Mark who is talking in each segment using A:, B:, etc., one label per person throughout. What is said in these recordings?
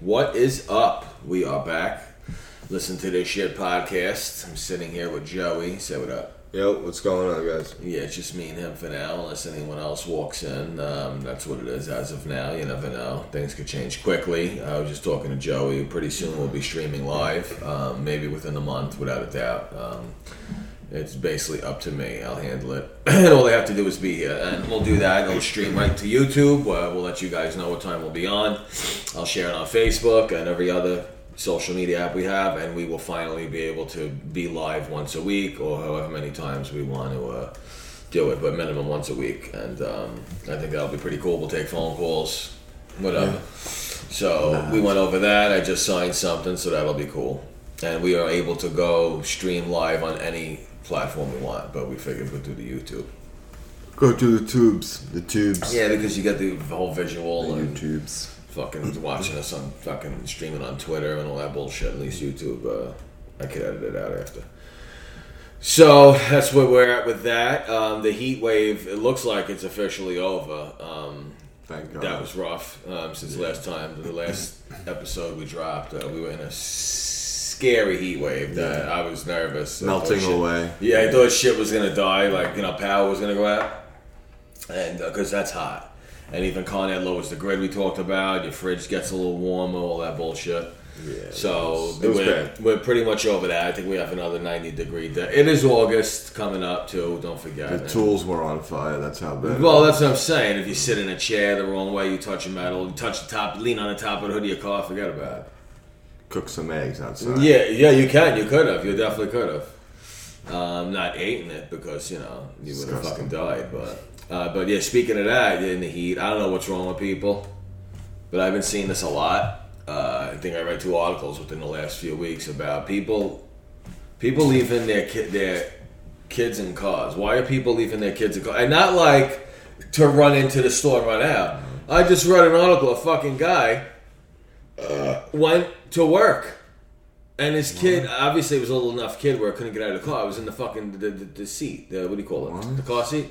A: What is up? We are back. Listen to this shit podcast. I'm sitting here with Joey. Say what up.
B: Yo, what's going on, guys?
A: Yeah, it's just me and him for now, unless anyone else walks in. Um, that's what it is as of now. You never know. Things could change quickly. I was just talking to Joey. Pretty soon we'll be streaming live, um, maybe within a month, without a doubt. Um, it's basically up to me. I'll handle it. and all they have to do is be here. And we'll do that. It'll stream right to YouTube. Uh, we'll let you guys know what time we'll be on. I'll share it on Facebook and every other social media app we have. And we will finally be able to be live once a week or however many times we want to uh, do it, but minimum once a week. And um, I think that'll be pretty cool. We'll take phone calls, whatever. So we went over that. I just signed something, so that'll be cool. And we are able to go stream live on any platform we want, but we figured we'd do the YouTube.
B: Go to the tubes. The tubes.
A: Yeah, because you get the whole visual
B: The
A: and
B: YouTubes.
A: fucking watching us on fucking streaming on Twitter and all that bullshit. At least YouTube, uh, I could edit it out after. So that's where we're at with that. Um, the heat wave. It looks like it's officially over. Um,
B: Thank God.
A: that was rough um, since last time. The last episode we dropped, uh, we were in a scary heat wave that I was nervous.
B: Melting
A: shit-
B: away.
A: Yeah, I thought shit was gonna die. Like you know, power was gonna go out, and uh, because that's hot. And even Con Ed lowers the grid we talked about. Your fridge gets a little warmer, all that bullshit.
B: Yeah. it
A: So
B: was- it
A: we're, we're pretty much over that. I think we have another 90 degree day. It is August coming up too. Don't forget.
B: The tools were on fire. That's how bad.
A: well, that's what I'm saying. If you sit in a chair the wrong way, you touch a metal, you touch the top, lean on the top of the hood of your car, forget about it.
B: Cook some eggs outside.
A: Yeah, yeah, you can. You could have. You definitely could have. Um, not eating it because you know you would have fucking died. But uh, but yeah, speaking of that, in the heat, I don't know what's wrong with people, but I've been seeing this a lot. Uh, I think I read two articles within the last few weeks about people people leaving their ki- their kids in cars. Why are people leaving their kids in cars? And not like to run into the store and run out. I just read an article. A fucking guy uh, went to work. And his kid, obviously, it was a little enough kid where it couldn't get out of the car. I was in the fucking the, the, the seat. The, what do you call it?
B: What?
A: The car seat.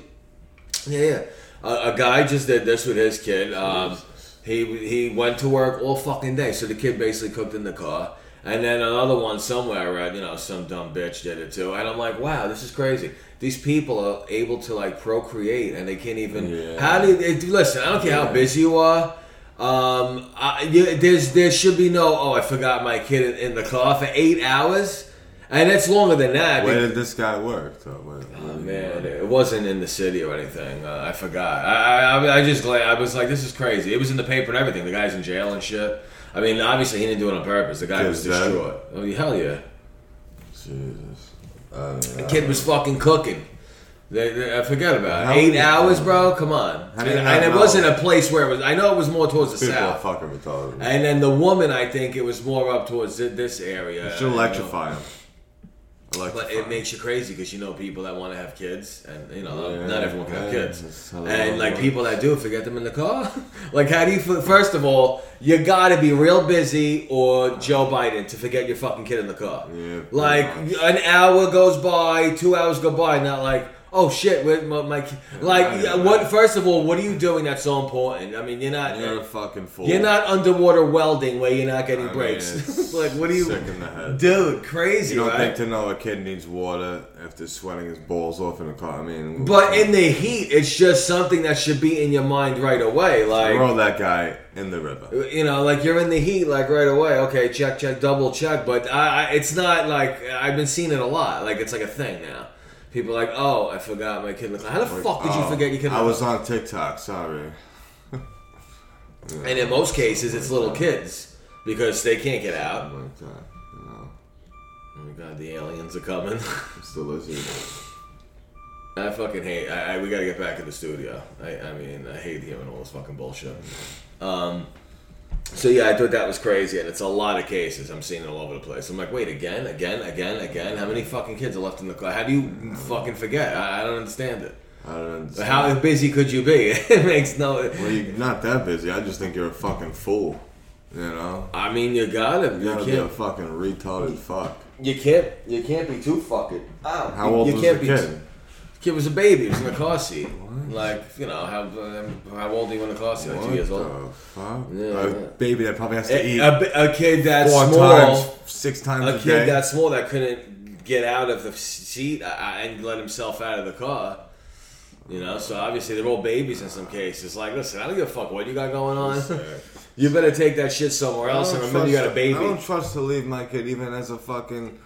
A: Yeah, yeah. A, a guy just did this with his kid. Um, he he went to work all fucking day, so the kid basically cooked in the car. And then another one somewhere, right? you know, some dumb bitch did it too. And I'm like, wow, this is crazy. These people are able to like procreate, and they can't even.
B: Yeah.
A: How do you listen? I don't care how busy you are. Um, I, you, there's there should be no. Oh, I forgot my kid in, in the car for eight hours, and it's longer than that.
B: Where did this guy work? Though? Where, where
A: Oh, man, it wasn't in the city or anything. Uh, I forgot. I, I, I just gla- I was like, this is crazy. It was in the paper and everything. The guy's in jail and shit. I mean, obviously he didn't do it on purpose. The guy was
B: destroyed. dead?
A: Oh hell yeah!
B: Jesus.
A: The kid was fucking cooking. They, they, I forget about it. Eight
B: many-
A: hours, bro. Come on. And,
B: do you not
A: and it wasn't a place where it was. I know it was more towards the
B: People are
A: south.
B: fucking retarded.
A: And then the woman, I think it was more up towards this area.
B: You should electrify. Electrify
A: But it makes you crazy because you know people that want to have kids, and you know
B: Yeah,
A: not everyone can have kids, and like
B: works.
A: people that do forget them in the car. like how do you? First of all, you got to be real busy or Joe Biden to forget your fucking kid in the car.
B: Yeah,
A: like
B: much.
A: an hour goes by, two hours go by, not like. Oh shit! Where my, my like yeah, what? First of all, what are you doing that's so important? I mean, you're not
B: You're a fucking fool.
A: you're not underwater welding where you're not getting
B: I
A: breaks.
B: mean,
A: like what are you,
B: sick in the head.
A: dude? Crazy,
B: You don't
A: right?
B: think to know a kid needs water after sweating his balls off in a car? I mean,
A: But in the heat, it's just something that should be in your mind right away. Like,
B: throw that guy in the river.
A: you know, like you're in the heat, like right away. Okay, check, check, double check. But I, I, it's not like I've been seeing it a lot. Like it's like a thing now. People are like, oh, I forgot my kid in the. How the
B: Like,
A: fuck did you
B: oh,
A: forget your kid
B: I was on TikTok. Sorry.
A: And in most cases, it's little kids because they can't get out.
B: Like that. You know,
A: Oh my god, the aliens are coming.
B: it's the lizard.
A: I fucking hate. I, I, we gotta get back in the studio. I, I mean, I hate hearing all this fucking bullshit. Um, so yeah, I thought that was crazy, and it's a lot of cases. I'm seeing it all over the place. I'm like, wait, again, again, again, again. How many fucking kids are left in the car? How do you fucking forget? I, I don't understand it.
B: I don't understand.
A: How busy could you be? it makes no.
B: Well, you're not that busy. I just think you're a fucking fool. You know?
A: I mean, you gotta.
B: You
A: You
B: gotta be a fucking retarded fuck.
A: You can't. You can't be too fucking. Ow.
B: How
A: You-
B: old
A: you
B: was
A: can't
B: the
A: be
B: kid?
A: Kid was a baby. He was in a car seat. Like you know how um, how old are you in a car seat? Like two years old.
B: fuck?
A: Yeah,
B: a
A: yeah.
B: baby that probably has to
A: A,
B: eat
A: a, a kid that
B: four
A: small.
B: times, six times a,
A: a kid that small that couldn't get out of the seat uh, and let himself out of the car. You know, so obviously they're all babies in some cases. Like, listen, I don't give a fuck what you got going on. you better take that shit somewhere else. And remember, you got a baby.
B: I don't trust to leave my kid even as a fucking.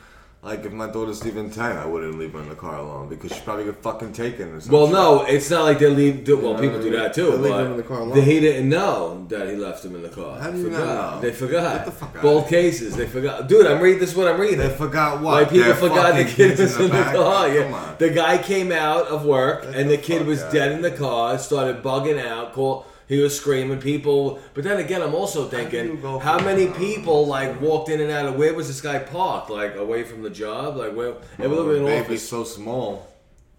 B: Like if my daughter's even ten, I wouldn't leave her in the car alone because she probably get fucking taken or something.
A: Well, no, it's not like they leave. Do, well,
B: Yeah,
A: people do that too.
B: they leave
A: but
B: him in the car alone.
A: they- he didn't know that he left him in the car.
B: How do you
A: forgot.
B: know?
A: They forgot.
B: Get the fuck outta
A: Both cases, they forgot. Dude, I'm reading this. Is what I'm reading.
B: They forgot what?
A: Like people
B: Their
A: forgot the kid was in the,
B: back?
A: car.
B: Come on.
A: The guy came out of work
B: Get
A: and
B: the
A: the kid was
B: out
A: dead in the car. Started bugging out. Call. He was screaming. People. But then again, I'm also thinking, how
B: from-
A: many people like walked in and out of where was this guy parked? Like away from the job? Like where? It was
B: the
A: an office.
B: so small.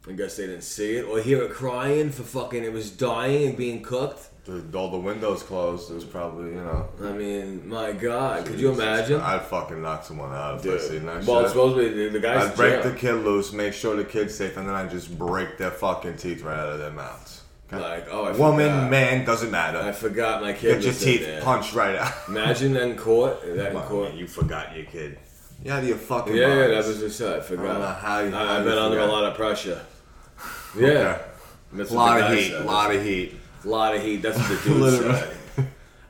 A: I guess they didn't see it or hear it crying for fucking. It was dying and being cooked.
B: The, all the windows closed. It was probably you know.
A: I mean, my God, could you imagine?
B: I'd fucking knock someone out if I seen that
A: well, it's
B: shit.
A: supposed to be the, the guy's
B: I'd break
A: jail.
B: the kid loose, make sure the kid's safe, and then I'd just break their fucking teeth right out of their mouths. Okay?
A: Like, oh, I
B: Woman,
A: forgot.
B: man, doesn't matter.
A: I forgot my kid
B: Get your teeth
A: there.
B: punched right out.
A: Imagine that in court. That in court.
B: man, you forgot your kid. You your fucking
A: Yeah, yeah,
B: mind.
A: that was just it. I forgot.
B: I don't know how you- how
A: I've
B: you
A: been under a lot of pressure. Yeah.
B: Okay.
A: That's
B: A lot of heat. A lot of heat.
A: A lot of heat. That's what the dude said.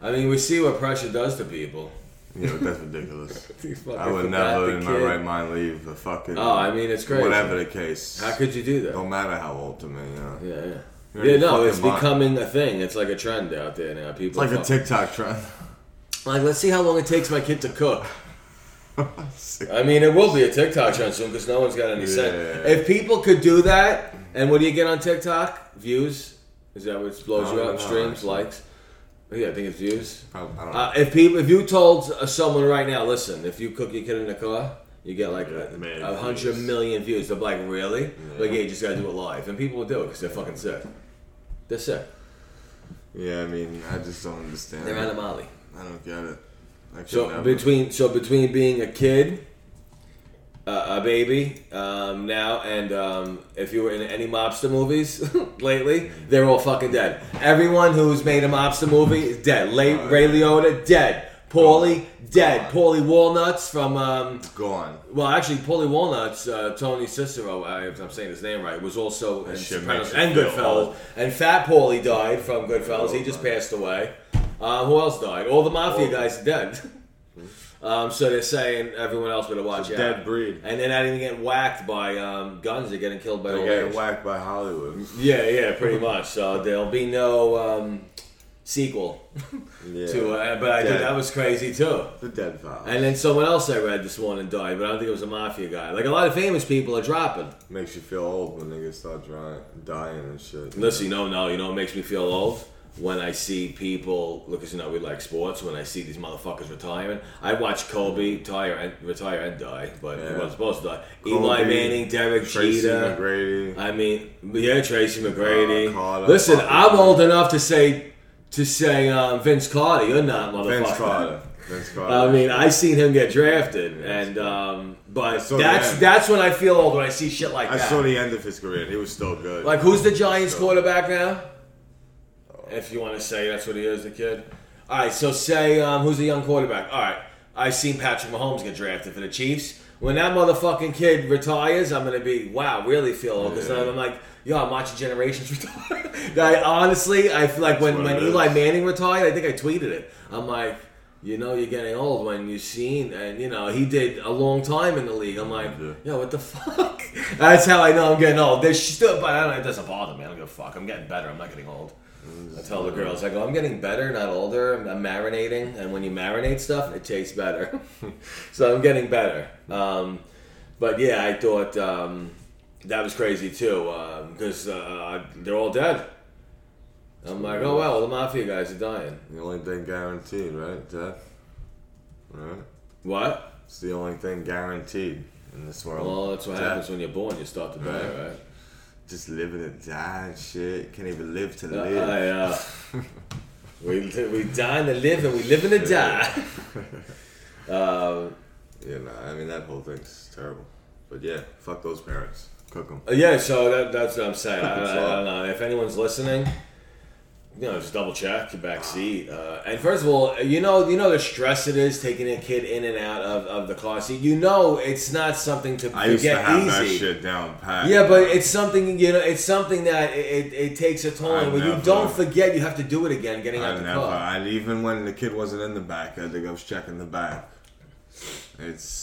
A: I mean, we see what pressure does to people.
B: Yeah, that's ridiculous. I would never in my
A: kid.
B: right mind leave a fucking.
A: Oh, I mean, it's crazy.
B: Whatever the case.
A: How could you do that?
B: Don't matter how old to me, you know.
A: Yeah, yeah.
B: You're
A: Yeah, no, it's
B: fucking mind.
A: becoming a thing. It's like a trend out there now.
B: It's
A: People
B: like a TikTok trend.
A: Like, let's see how long it takes my kid to cook. I mean, it will be a TikTok trend soon because no one's got any sense. If people could do that, and what do you get on TikTok? Views? Is that what blows
B: I
A: you
B: don't
A: up?
B: know,
A: Streams,
B: actually.
A: likes? Yeah, I think it's views.
B: I don't know.
A: Uh, if people, if you told uh, someone right now, listen, if you cook your kid in the car, you get like
B: Yeah,
A: a,
B: man,
A: a hundred
B: views.
A: views. They're like, really?
B: Yeah.
A: Like, yeah, you just gotta do it live, and people will do it because they're fucking sick. They're sick.
B: yeah, I mean, I just don't understand.
A: They're animali.
B: I don't get it.
A: So
B: never.
A: between so between being a kid, uh, a baby um, now, and um, if you were in any mobster movies lately, they're all fucking dead. Everyone who's made a mobster movie is dead. Late
B: Oh,
A: Ray. Liotta dead. Paulie dead. Paulie Walnuts from um,
B: Gone.
A: well, actually, Paulie Walnuts, uh, Tony Cicero, I, if I'm saying his name right, was also in
B: shit
A: Sopranos
B: makes you
A: and
B: feel
A: Goodfellas.
B: old.
A: And Fat Paulie died from Goodfellas. He just passed away. Uh, who else died? All the mafia guys are dead. um, so they're saying everyone else better watch
B: It's
A: out.
B: a dead breed.
A: And they're not even getting whacked by um, guns. They're getting killed by
B: They're
A: old
B: whacked by Hollywood.
A: Yeah, yeah, pretty much. So there'll be no um, sequel
B: Yeah.
A: to it. But I think that was crazy too.
B: The dead file.
A: And then someone else I read this morning died, but I don't think it was a mafia guy. Like a lot of famous people are dropping.
B: Makes you feel old when niggas start drying, dying and shit.
A: Listen, no, no, you know what makes me feel old? When I see people, look, as you know, we like sports. When I see these motherfuckers retiring, I watch Kobe retire and retire and die, but he wasn't supposed to die.
B: Kobe,
A: Eli Manning, Derek
B: Tracy
A: Jeter.
B: McGrady.
A: I mean, yeah, Tracy McGrady.
B: Uh,
A: Listen, I'm old enough to say to say um, Vince Carter. You're not, motherfucker.
B: Vince Carter. Vince Carter.
A: I mean, I seen him get drafted, and um, but that's that's when I feel old when I see shit like that.
B: I
A: that.
B: saw the end of his career. He was still good.
A: Like, who's the Giants quarterback now? If you want to say that's what he is, the kid. All right, so say um, who's the young quarterback? All right, I seen Patrick Mahomes get drafted for the Chiefs. When that motherfucking kid retires, I'm gonna be wow, really feel old because
B: Yeah.
A: I'm like, yo, I'm watching generations retire. I honestly, I feel like when when Eli
B: is.
A: Manning retired, I think I tweeted it. I'm like. You know you're getting old when you've seen, and you know he did a long time in the league. I'm like,
B: Yeah.
A: yo, what the fuck? That's how I know I'm getting old. There's still, but I don't. It doesn't bother me. I don't give a fuck. I'm getting better. I'm not getting old. I tell the girls, I go, I'm getting better, not older. I'm, I'm marinating, and when you marinate stuff, it tastes better. so I'm getting better. Um, but yeah, I thought um, that was crazy too because uh, they're all dead. I'm like, oh well, all the mafia guys are dying.
B: the only thing guaranteed, right? Death. Right?
A: What?
B: It's the only thing guaranteed in this world.
A: Well, that's what
B: Death.
A: happens when you're born. You start to die,
B: Right.
A: right?
B: Just living and die and shit. Can't even live to
A: Uh,
B: live.
A: I, uh, we we dying to live and we living to die. Um,
B: Yeah, I mean that whole thing's terrible. But yeah, fuck those parents. Cook them.
A: Uh, Yeah, so that, that's what I'm saying. I, I, I don't know if anyone's listening. You know, just double check your back seat. Uh, and first of all, you know, you know the stress it is taking a kid in and out of, of the car seat. You know, it's not something to
B: I used to
A: forget
B: have that
A: easy.
B: shit down pat.
A: Yeah, but it's something you know. It's something that it, it, it takes a toll.
B: I
A: And when you don't forget, you have to do it again, getting out
B: I
A: the
B: never.
A: car.
B: I, even when the kid wasn't in the back, I think I was checking the back. It's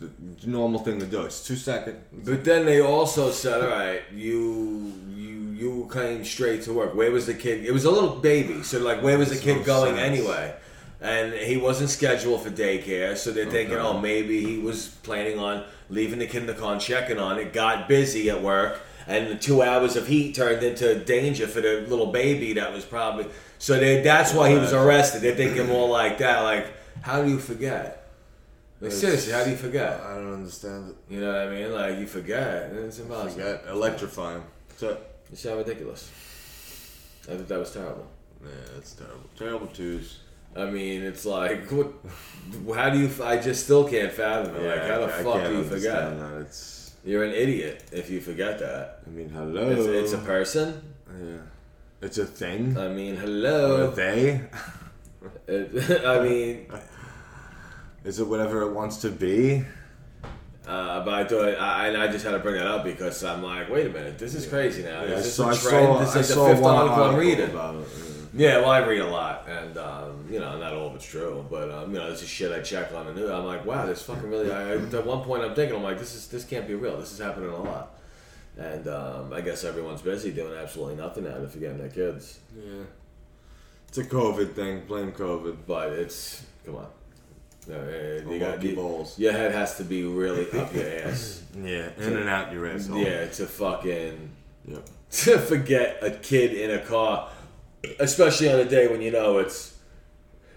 B: the normal thing to do. It's two seconds.
A: But then they also said, "All right, you you you came straight to work. Where was the kid? It was a little baby, so like, where was the kid going
B: sense.
A: anyway?" And he wasn't scheduled for daycare, so they're thinking, "Oh, maybe he was planning on leaving the kid in the car and checking on it. Got busy at work, and the two hours of heat turned into danger for the little baby that was probably." So they, that's why he was arrested. They're thinking more like that. Like, how do you forget? Like, seriously, how do you forget?
B: I don't understand it.
A: You know what I mean? Like you forget, it's impossible.
B: Forget. Electrify him. So,
A: It's so ridiculous. I think that was terrible.
B: yeah, that's terrible. Terrible twos.
A: I mean, it's like, what? How do you? I just still can't fathom it. like, how the
B: I- I
A: fuck
B: can't
A: do you forget?
B: That. It's.
A: You're an idiot if you forget that.
B: I mean, hello.
A: It's, it's a person.
B: Yeah. It's a thing.
A: I mean,
B: Or
A: hello.
B: they.
A: It, I mean,
B: Is it whatever it wants to be?
A: uh, but I thought, I, and I just had to bring that up because I'm like, wait a minute, this is crazy now.
B: Yeah,
A: Is
B: saw, I saw,
A: this is
B: I
A: like the
B: saw
A: fifth article I'm reading.
B: about it. yeah.
A: Yeah, well, I read a lot, and um, you know, not all of it's true, but um, you know, this is shit I check on the news. I'm like, wow, this fucking really. I, at one point, I'm thinking, I'm like, this is this can't be real. This is happening a lot, and um, I guess everyone's busy doing absolutely nothing now to forgetting their kids.
B: Yeah. It's a COVID thing. Blame COVID.
A: But it's come on, uh,
B: The
A: you got
B: lucky balls.
A: your head has to be really up your ass.
B: Yeah, in and out your asshole.
A: yeah, to fucking
B: Yep.
A: to forget a kid in a car, especially on a day when you know it's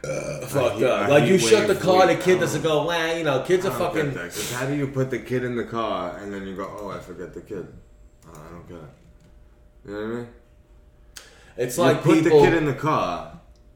A: uh, fucked
B: hate-
A: up.
B: I
A: Like you shut the car, the kid doesn't go, wow, you know, kids are
B: I don't
A: fucking.
B: get that, 'cause how do you put the kid in the car and then you go, oh, I forget the kid? Oh, I don't get it. You know what I mean?
A: It's
B: You
A: like
B: put
A: people.
B: the kid in the car.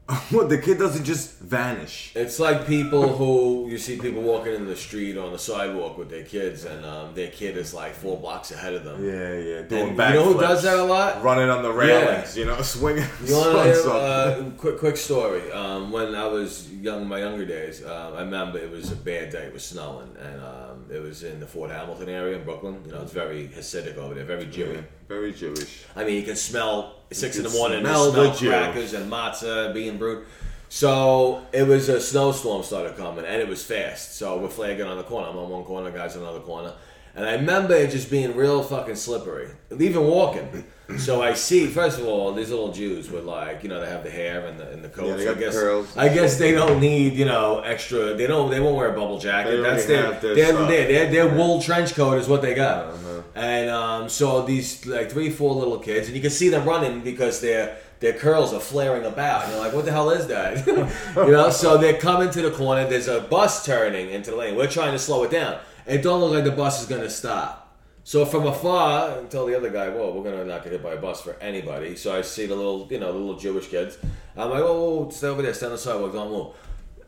B: What? The kid doesn't just vanish.
A: It's like people who you see people walking in the street on the sidewalk with their kids, and um, their kid is like four blocks ahead of them.
B: Yeah, yeah. Doing back.
A: you know who does that a lot?
B: Running on the railings, you know, swinging.
A: You want to uh, quick quick story? Um, when I was young, my younger days, uh, I remember it was a bad day. It was snowing, and um, it was in the Fort Hamilton area in Brooklyn. You know, it's very Hasidic over there, very Jewy.
B: Yeah, very Jewish.
A: I mean, you can smell six
B: You
A: in the morning.
B: smell
A: Smell,
B: the Jew.
A: crackers and matzah being brewed. So it was a snowstorm started coming, and it was fast. So we're flagging on the corner. I'm on one corner, guys on another corner, and I remember it just being real fucking slippery, even walking. So I see, first of all, these little Jews with like, you know, they have the hair and the and the coats.
B: Yeah, they got
A: I guess
B: curls.
A: I guess they don't need, you know, extra. They don't. They won't wear a bubble jacket.
B: They
A: That's their
B: have their
A: their, their, their, wool trench coat is what they got.
B: Uh-huh.
A: And um, so these like three, four little kids, and you can see them running because their their curls are flaring about. And you're like, what the hell is that? you know. So they're coming to the corner. There's a bus turning into the lane. We're trying to slow it down. It don't look like the bus is gonna stop. So from afar, I tell the other guy, "Whoa, we're gonna not get hit by a bus for anybody." So I see the little, you know, the little Jewish kids. I'm like, "Whoa, whoa, whoa stay over there, stay on the sidewalk, don't move."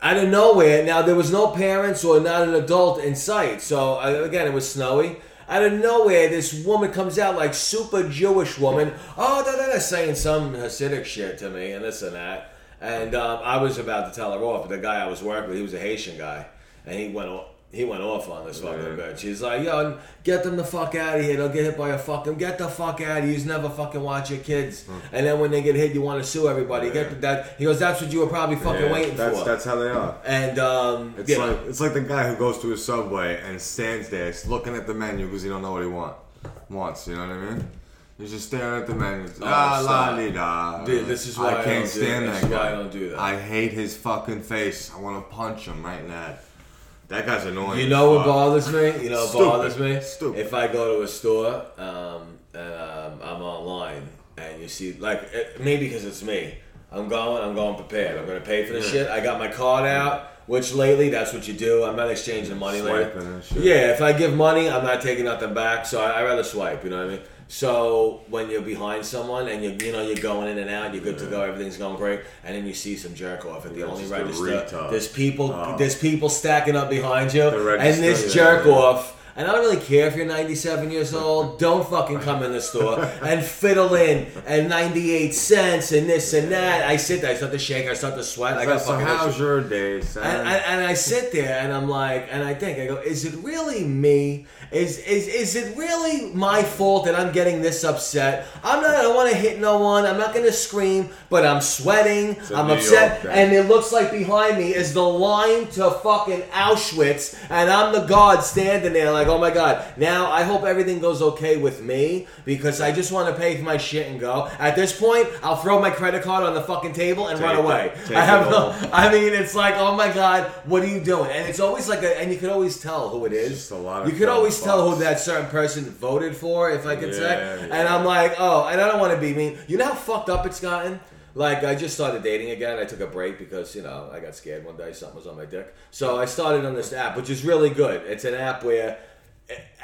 A: Out of nowhere, now there was no parents or not an adult in sight. So uh, again, it was snowy. Out of nowhere, this woman comes out like super Jewish woman. Oh, da da da, saying some Hasidic shit to me and this and that. And um, I was about to tell her off, but the guy I was working with, he was a Haitian guy, and he went. He went off on this fucking
B: Yeah.
A: bitch. He's like, "Yo, get them the fuck out of here. They'll get hit by a fucking. Get the fuck out of here. You never fucking watch your kids. And then when they get hit, you want to sue everybody.
B: Yeah.
A: Get that. He goes, that's what you were probably fucking
B: Yeah,
A: waiting
B: that's,
A: for.
B: That's how they are.
A: and um,
B: It's like
A: know,
B: it's like the guy who goes to a subway and stands there looking at the menu because he don't know what he want wants. You know what I mean? He's just staring at the menu. La la
A: stop.
B: li da.
A: Dude, this is why I
B: I can't
A: do-
B: stand
A: this
B: that guy.
A: I don't do that.
B: I hate his fucking face. I want to punch him right in the head. That guy's annoying.
A: you know what bothers me? You know what
B: Stupid.
A: bothers me?
B: Stupid.
A: If I go to a store um, and um, I'm online and you see, like, it, maybe because it's me. I'm going, I'm going prepared. I'm going to pay for the
B: Yeah.
A: shit. I got my card out, which lately, that's what you do. I'm not exchanging money later.
B: Swiping and shit.
A: Yeah, if I give money, I'm not taking nothing back. So I, I rather swipe. You know what I mean? So when you're behind someone and you you know you're going in and out, you're good to go, everything's going great, and then you see some jerk off at the
B: Yeah,
A: only register.
B: retard.
A: There's people
B: Oh.
A: there's people stacking up behind you,
B: The
A: and this
B: yeah,
A: jerk
B: yeah.
A: off. And I don't really care if you're 97 years old. Don't fucking come in the store and fiddle in and 98 cents and this and that. I sit there, I start to shake, I start to sweat. I got
B: so
A: fucking
B: how's
A: issues.
B: your day, son?
A: And, and, and I sit there and I'm like, and I think, I go, is it really me? Is is is it really my fault that I'm getting this upset? I'm not. I don't want to hit no one. I'm not going to scream, but I'm sweating. I'm
B: New
A: upset, and it looks like behind me is the line to fucking Auschwitz, and I'm the guard standing there like, oh my god. Now I hope everything goes okay with me because I just want to pay for my shit and go. At this point, I'll throw my credit card on the fucking table and run
B: Take it.
A: away.
B: Take
A: I have no. I mean, it's like, oh my god, what are you doing? And it's always like, a, and you could always tell who it is.
B: just a lot of
A: you could always tell who that certain person voted for, if I could say.
B: Yeah,
A: And. I'm like, oh, and I don't want to be mean. You know how fucked up it's gotten. Like I just started dating again. I took a break because you know I got scared one day something was on my dick. So I started on this app, which is really good. It's an app where.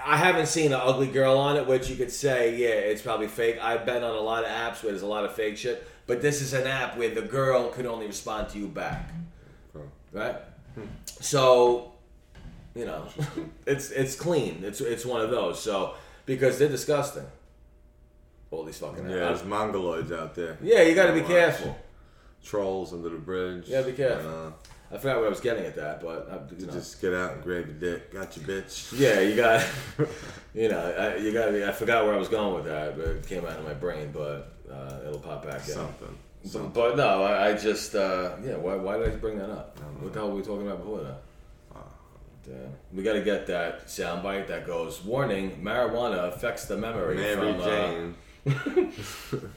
A: I haven't seen an ugly girl on it, which you could say, yeah, it's probably fake. I've been on a lot of apps where there's a lot of fake shit, but this is an app where the girl could only respond to you back, right? So, you know, it's it's clean. It's it's one of those. So because they're disgusting, all these fucking
B: yeah,
A: apps.
B: there's mongoloids out there.
A: Yeah, you got to be careful.
B: Trolls under the bridge.
A: Yeah, be careful.
B: And, uh,
A: I forgot what I was getting at that, but uh, you know.
B: Just get out and grab your dick. Got your bitch.
A: Yeah, you got, you know, I, you got. I forgot where I was going with that, but it came out of my brain. But uh, it'll pop back in.
B: Something.
A: But, but no, I, I just, uh, yeah. Why, why did I bring that up? What the hell were we talking about before that? Damn. We got to get that soundbite that goes, "Warning: Marijuana affects the memory."
B: Mary
A: from, uh,
B: Jane.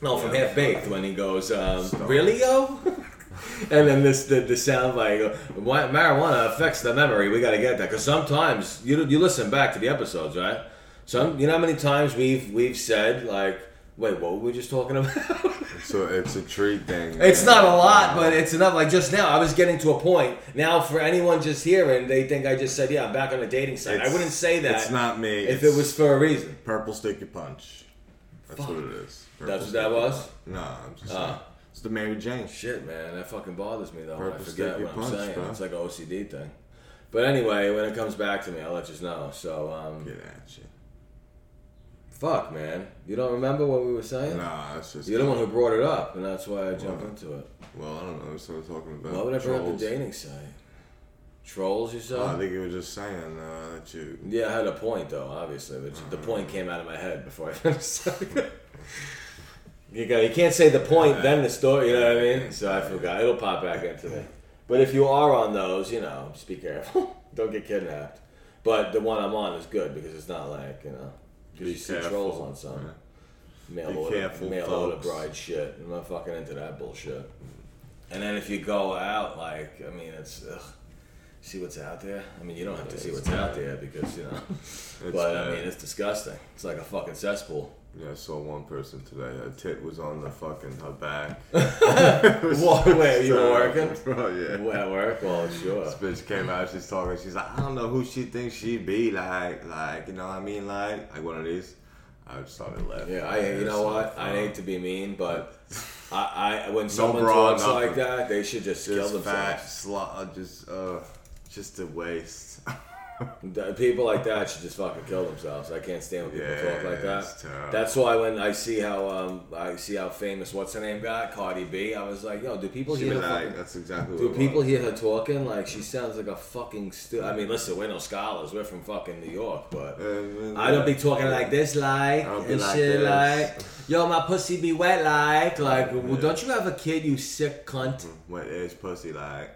A: No, from Half Baked when he goes, um, "Really, yo?" and then this the, the sound like uh, "Why- marijuana affects the memory. We got to get that because sometimes you you listen back to the episodes, right? Some you know how many times we've we've said like, "Wait, what were we just talking about?"
B: So it's a treat thing.
A: It's not a lot, but it's enough. Like just now, I was getting to a point. Now, for anyone just hearing, they think I just said, "Yeah, I'm back on the dating site." I wouldn't say that
B: It's not me.
A: if it was for a reason.
B: purple sticky punch. That's what it is. Purple
A: That's what that was?
B: No, I'm just
A: Ah.
B: It's the Mary Jane.
A: Shit, man, that fucking bothers me though. when I forget what I'm
B: punch,
A: saying.
B: bro.
A: It's like an OCD thing. But anyway, when it comes back to me, I'll let you know. So, um,
B: Get at you.
A: fuck, man, you don't remember what we were saying?
B: Nah, it's just.
A: You're the one who brought it up, and that's why I jumped
B: What?
A: into it.
B: Well, I don't know. So we're talking about.
A: Why would I bring up the dating site? Trolls, you said?
B: I think you were just saying uh, that you.
A: Yeah, I had a point though, obviously, but the point came out of my head before I finished. you go, you can't say the point then the story. You know what I mean? So I forgot. It'll pop back into me. But if you are on those, you know, just be careful. Don't get kidnapped. But the one I'm on is good because it's not like you know, because
B: Be
A: you see trolls on some mail
B: Be
A: order,
B: careful,
A: mail order bride shit. I'm not fucking into that bullshit. And then if you go out, like, I mean, it's ugh, see what's out there. I mean, you don't have to see what's out there because you know. But I mean, it's disgusting. It's like a fucking cesspool.
B: Yeah, I saw one person today. Her tit was on the fucking her back.
A: What? Wait, you were working?
B: Oh yeah.
A: Well, At work? Well, sure.
B: This bitch came out. She's talking. She's like, I don't know who she thinks she'd be. Like, like you know what I mean? Like, like one of these. I just started laughing.
A: Yeah, I. You know what? I hate to be mean, but I. I when someone
B: bra,
A: talks
B: nothing.
A: like that, they should just, kill
B: just fat,
A: themselves.
B: slut, uh, just uh, just a waste.
A: People like that should just fucking kill themselves. I can't stand when people
B: Yeah,
A: talk like that. That's why when I see how um I see how famous what's her name got Cardi B, I was like, yo, do people
B: she
A: hear her
B: like,
A: fucking
B: that's exactly
A: Do people hear her talking like she sounds like a fucking stu- I mean, listen, we're no scholars. We're from fucking New York, but
B: Uh,
A: I don't be talking like this, like
B: I don't be
A: and
B: like
A: shit,
B: this.
A: like yo, my pussy be wet, like like. Well, don't you have a kid, you sick cunt?
B: Wet ass pussy, like.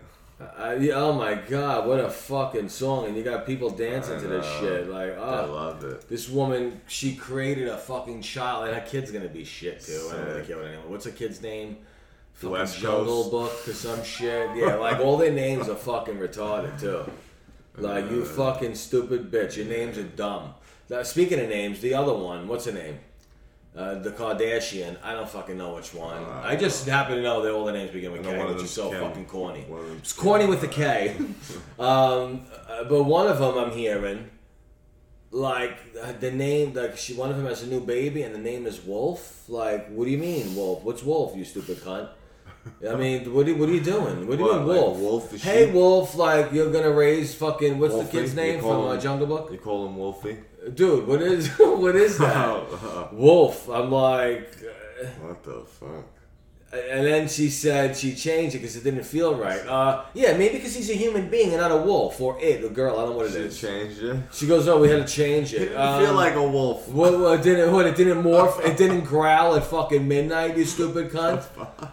A: Uh, yeah, oh my god, what a fucking song! And you got people dancing to this shit, like
B: I
A: oh.
B: loved it.
A: This woman, she created a fucking child, and her kid's gonna be shit too. I don't really
B: Sick.
A: care what anyone. What's her kid's name? Fucking
B: West
A: Jungle
B: Coast.
A: Book or some shit. Yeah, like all their names are fucking retarded too. Like you fucking stupid bitch. Your names are dumb. Now, speaking of names, the other one, what's her name? Uh, the Kardashian. I don't fucking know which one.
B: Uh,
A: I just happen to know that all the names begin with K, which is so
B: Kim.
A: fucking corny.
B: One of them's
A: It's corny with the K. um, uh, but one of them I'm hearing, like uh, the name, like she, one of them has a new baby, and the name is Wolf. Like, what do you mean, Wolf? What's Wolf? You stupid cunt. I mean, what are, what are you doing? What are you doing,
B: like
A: Wolf?
B: Wolf
A: hey,
B: sheep?
A: Wolf, like you're gonna raise fucking what's
B: Wolfie?
A: the kid's name from uh, Jungle Book?
B: You call him Wolfie?
A: Dude, what is what is that? Wolf. I'm like,
B: what the fuck?
A: And then she said she changed it because it didn't feel right. Uh, yeah, maybe because he's a human being and not a wolf or it, a girl. I don't know what it
B: She
A: is.
B: changed it.
A: She goes, oh, we had to change
B: It
A: it.
B: didn't
A: Um,
B: feel like a wolf.
A: What, what didn't what it didn't morph it didn't growl at fucking midnight you stupid cunt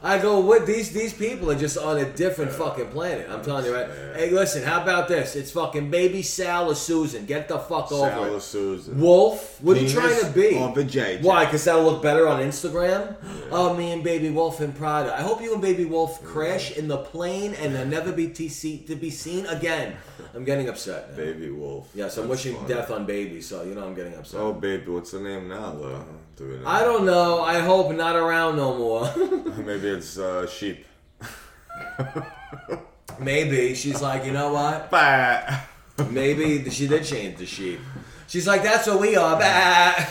A: I go what these these people are just on a different fucking planet I'm telling you right hey listen how about this it's fucking baby Sal or Susan get the fuck over
B: Sal or
A: it
B: Susan.
A: Wolf what are you
B: Penis
A: trying to be
B: or vajayjay?
A: why because that'll look better on Instagram oh me and baby Wolf Prada I hope you and baby Wolf crash in the plane and never be to see to be seen again I'm getting upset now.
B: Baby wolf.
A: yes I'm wishing
B: funny.
A: death on baby so you know I'm getting upset
B: Oh, baby, what's the name now, though? Do we know?
A: I don't know. I hope not around no more.
B: Maybe it's uh, sheep.
A: Maybe she's like, you know what?
B: Bah.
A: Maybe she did change the sheep. She's like, that's what we are. Bah.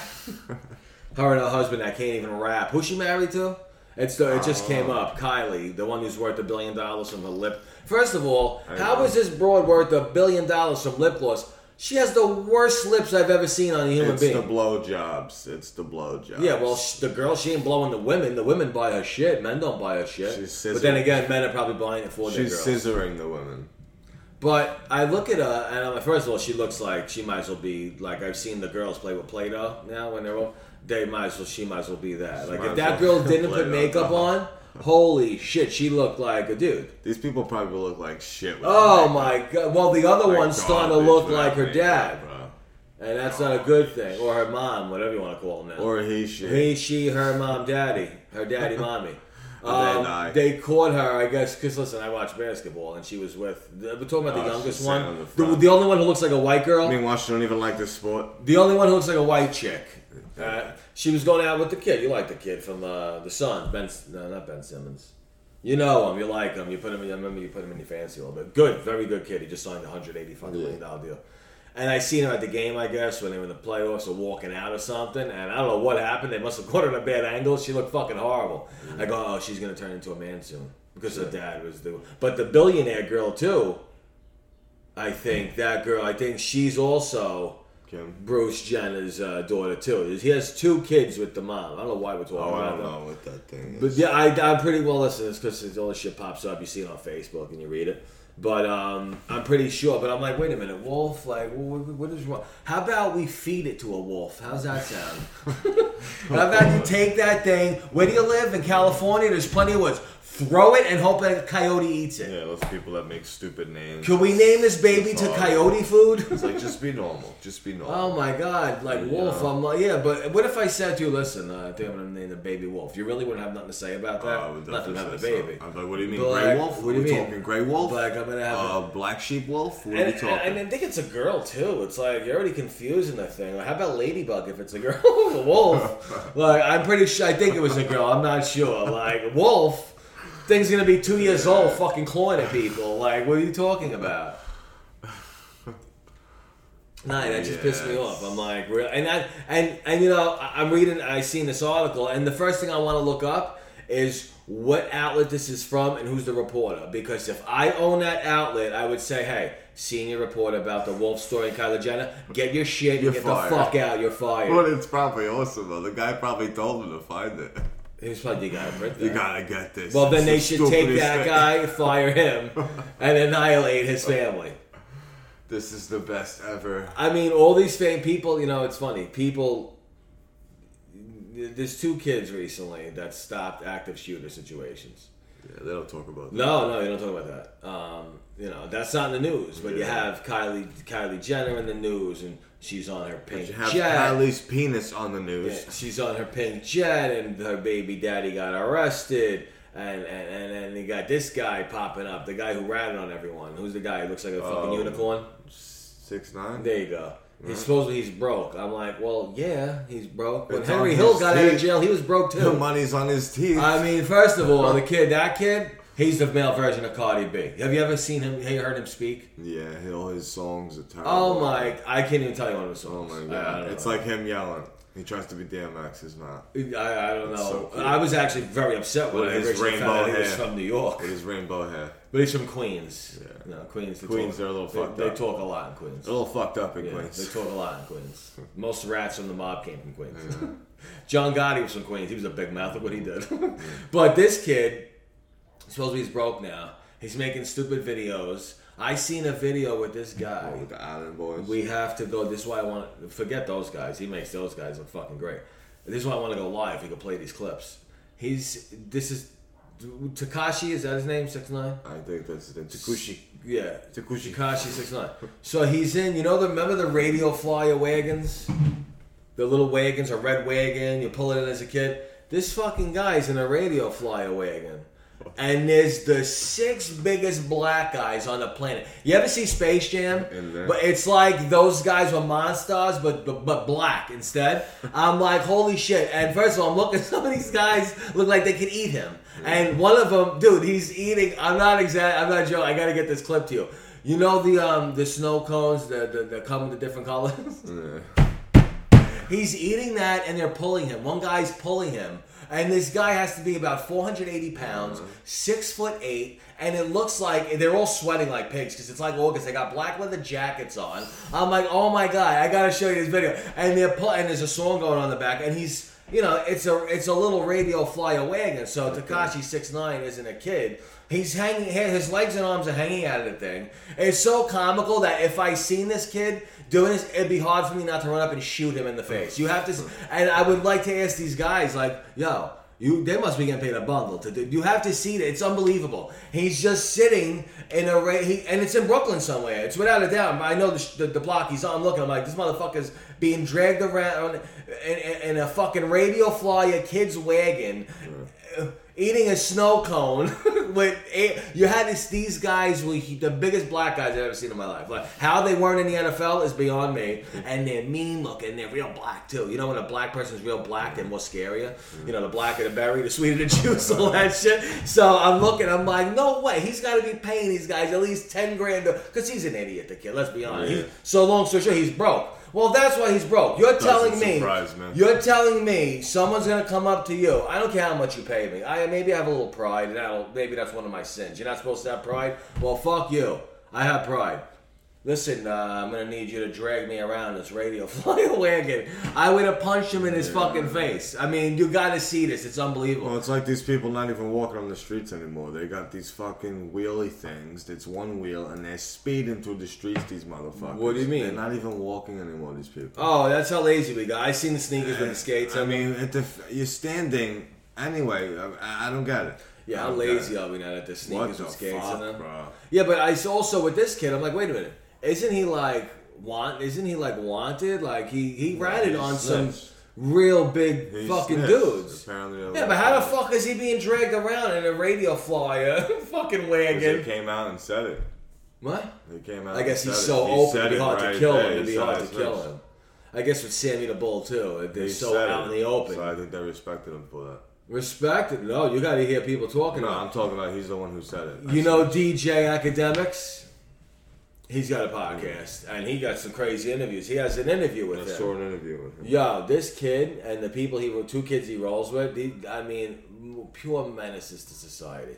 A: Her and her husband that can't even rap. Who's she married to? It's the, it just came oh. up. Kylie, the one who's worth a billion dollars from her lip. First of all,
B: I
A: how
B: know.
A: is this broad worth a billion dollars from lip gloss? She has the worst lips I've ever seen on a human
B: It's
A: being.
B: It's the blowjobs. It's the blowjobs.
A: Yeah, well, sh- the girl, she ain't blowing the women. The women buy her shit. Men don't buy her shit.
B: She's
A: but then again, men are probably buying it for their
B: she's
A: girls.
B: scissoring the women.
A: But I look at her, and I'm like, first of all, she looks like she might as well be like I've seen the girls play with Play-Doh now when they're all. They might as well. She might as well be that. Like if that
B: well
A: girl didn't put makeup on, holy shit, she looked like a dude.
B: These people probably look like shit.
A: Oh my god! Well, the other
B: Like
A: one's starting to look like her dad,
B: bro.
A: and that's not a good thing. Or her mom, whatever you want to call them now.
B: Or he shit.
A: He, she, her, mom, daddy, her daddy, mommy.
B: they
A: Um, they caught her, I guess, because listen, I watch basketball, and she was with. We're talking about the
B: Oh,
A: youngest one,
B: on the
A: the, the only one who looks like a white girl,
B: I mean, watch, don't even like this sport.
A: the only one who looks like a white chick. Uh, she was going out with the kid. You like the kid from uh, the Sun, Ben? No, not Ben Simmons. You know him. You like him. You put him. In, I remember you put him in your fancy a little bit. Good, very good kid. He just signed a hundred eighty fucking million dollar deal. And I seen him at the game, I guess, when they were in the playoffs or walking out or something. And I don't know what happened. They must have caught her in a bad angle. She looked fucking horrible. I go, oh, she's gonna turn into a man soon because her dad was the. But the billionaire girl too. I think that girl. I think she's also
B: Kim.
A: Bruce Jenner's uh, daughter too. He has two kids with the mom. I don't know why we're talking
B: Oh, I
A: about
B: don't
A: them.
B: know what that thing is.
A: But yeah, I, I'm pretty well. Listen, it's because all this shit pops up. You see it on Facebook and you read it. But um, I'm pretty sure. But I'm like, wait a minute, wolf. Like, what, what is wrong? How about we feed it to a wolf? How's that sound? How about you take that thing? Where do you live in California? There's plenty of woods. Throw it and hope that a coyote eats it.
B: yeah, those people that make stupid names.
A: Can we name this baby to coyote food?
B: It's like just be normal. Just be normal.
A: Oh my god, like wolf. I'm like, yeah, but what if I said to you, listen, uh, I think I'm gonna name the baby wolf. You really wouldn't have nothing to say about that?
B: I would
A: nothing
B: definitely
A: about the
B: say so.
A: baby.
B: I'm like, what do you mean, gray wolf?
A: what do you
B: Are we
A: mean?
B: talking gray wolf?
A: Like I'm gonna have.
B: uh,
A: a,
B: black sheep wolf? What are
A: and,
B: we talking?
A: and, and I think it's a girl too. It's like you're already confusing the thing. Like, how about ladybug if it's a girl? wolf. like I'm pretty sure. I think it was a girl. I'm not sure. Like wolf. Thing's gonna be two years old, fucking clawing at people. Like, what are you talking about? Nah, that just pissed me off. I'm like, real, and I, and and you know, I'm reading, I seen this article, and the first thing I want to look up is what outlet this is from and who's the reporter. Because if I own that outlet, I would say, hey, senior reporter about the Wolf story, Kylie Jenner, get your shit
B: You're
A: get
B: fired.
A: the fuck out. You're fired.
B: Well, it's probably awesome though. The guy probably told him to find it.
A: He was probably the guy
B: You gotta get this.
A: Well, then they
B: the
A: should take that
B: thing.
A: guy, fire him, and annihilate his family.
B: This is the best ever.
A: I mean, all these fame people, you know, it's funny. People, there's two kids recently that stopped active shooter situations.
B: Yeah, they don't talk about that.
A: No, no, you don't talk about that. Um, you know, that's not in the news. But you have Kylie, Kylie Jenner in the news, and she's on her pink
B: You have
A: jet.
B: Kylie's penis on the news.
A: Yeah, she's on her pink jet, and her baby daddy got arrested. And, and, and then you got this guy popping up, the guy who ratted on everyone. Who's the guy who looks like a fucking
B: Um,
A: unicorn?
B: Six nine.
A: There you go. He's supposedly he's broke. I'm like, well, yeah, he's broke. When
B: It's
A: Henry Hill got out of jail, he was broke too.
B: The money's on his teeth.
A: I mean, first of all, the kid, that kid, he's the male version of Cardi B. Have you ever seen him? Have you heard him speak?
B: yeah, all his songs are terrible.
A: Oh my! I can't even tell you one of his songs.
B: Oh
A: songs.
B: my
A: I- I
B: god! It's
A: know.
B: like him yelling. He tries to be DMX. He's not.
A: I, I don't know.
B: so cool.
A: I was actually very upset when
B: With
A: I
B: his
A: originally found out he
B: rainbow
A: was from New York.
B: With his rainbow hair.
A: But he's from Queens.
B: Yeah.
A: No, Queens. They
B: Queens,
A: talk,
B: they're a little
A: they,
B: fucked
A: They
B: up.
A: talk a lot in Queens.
B: A little fucked up in
A: Yeah,
B: Queens.
A: they talk a lot in Queens. Most rats from the mob came from Queens. John Gotti was from Queens. He was a big mouth. Look what he did. but this kid, supposedly he's broke now. He's making stupid videos. I seen a video with this guy.
B: Oh, with the Island Boys.
A: We have to go. This is why I want to forget those guys. He makes those guys look fucking great. This is why I want to go live. We could play these clips. He's this is Tekashi. Is that his name? Six nine.
B: I think that's the Tekashi.
A: Yeah,
B: Tekashi.
A: Tekashi six nine. So he's in. You know the remember the radio flyer wagons, the little wagons, a red wagon. You pull it in as a kid. This fucking guy's in a radio flyer wagon. And there's the six biggest black guys on the planet. You ever see Space Jam? But it's like those guys were monsters, but, but but black instead. I'm like, holy shit! And first of all, I'm looking. Some of these guys look like they could eat him. And one of them, dude, he's eating. I'm not exact. I'm not joking. I gotta get this clip to you. You know the um the snow cones that that, that come in the different colors.
B: Yeah.
A: He's eating that, and they're pulling him. One guy's pulling him, and this guy has to be about 480 pounds, mm-hmm. six foot eight, and it looks like they're all sweating like pigs because it's like August. They got black leather jackets on. I'm like, oh my god, I gotta show you this video. And they're pull- and there's a song going on in the back, and he's. You know, it's a it's a little radio flyer wagon. So Tekashi six nine isn't a kid. He's hanging. His legs and arms are hanging out of the thing. It's so comical that if I seen this kid doing this, it'd be hard for me not to run up and shoot him in the face. You have to, and I would like to ask these guys, like, yo, you they must be getting paid a bundle to do. You have to see that. It's unbelievable. He's just sitting in a ra- he, and it's in Brooklyn somewhere. It's without a doubt. I know the, the, the block he's on. I'm looking. I'm like, this motherfucker's being dragged around in, in, in a fucking radio flyer kid's wagon. uh, Eating a snow cone with a, you had this, these guys were the biggest black guys I've ever seen in my life. Like how they weren't in the NFL is beyond me, mm. and they're mean looking. They're real black too. You know when a black person's real black, they're more scarier. Mm. You know the blacker the berry, the sweeter the juice, all that shit. So I'm looking. I'm like, no way. He's got to be paying these guys at least ten grand because he's an idiot. The kid. Let's be honest.
B: Yeah.
A: So long story short, he's broke. Well, that's why he's broke. You're telling me.
B: surprise, man.
A: You're telling me someone's gonna come up to you. I don't care how much you pay me. I maybe I have a little pride, and that'll, maybe that's one of my sins. You're not supposed to have pride. Well, fuck you. I have pride. Listen, uh, I'm gonna need you to drag me around this radio wagon. I would have punched him in his fucking face. I mean, you got to see this. It's unbelievable.
B: Well, it's like these people not even walking on the streets anymore. They got these fucking wheelie things. It's one wheel, and they're speeding through the streets. These motherfuckers.
A: What do you mean?
B: They're not even walking anymore. These people.
A: Oh, that's how lazy we got. I seen the sneakers with the skates.
B: I mean, at the, you're standing anyway. I, I don't get it.
A: yeah,
B: I
A: how lazy are we now at the
B: What
A: sneakers
B: the
A: with skates
B: fuck,
A: them?
B: bro?
A: Yeah, but I also with this kid, I'm like, wait a minute, isn't he like want? Isn't he like wanted? Like he he ratted
B: he's
A: on some real big
B: He
A: fucking
B: snitched.
A: dudes.
B: Apparently,
A: Yeah, but how the fuck is he being dragged around in a radio flyer fucking wagon?
B: They came out and said it.
A: What?
B: They came out.
A: I guess
B: and
A: he's
B: said
A: so
B: it. He
A: open, it'd be hard to kill him. It'd be
B: He
A: hard to kill him. I guess with Sammy the Bull too, they're
B: He
A: so out
B: it.
A: in the open.
B: So I think they respected him for that.
A: Respected? No, you got to hear people talking
B: No,
A: about.
B: I'm talking about he's the one who said it.
A: You know DJ Akademiks? He's got a podcast and he got some crazy interviews. He has an interview with
B: I
A: with
B: saw
A: him.
B: an interview with him.
A: Yo, this kid and the people he two kids he rolls with, he, I mean, pure menaces to society.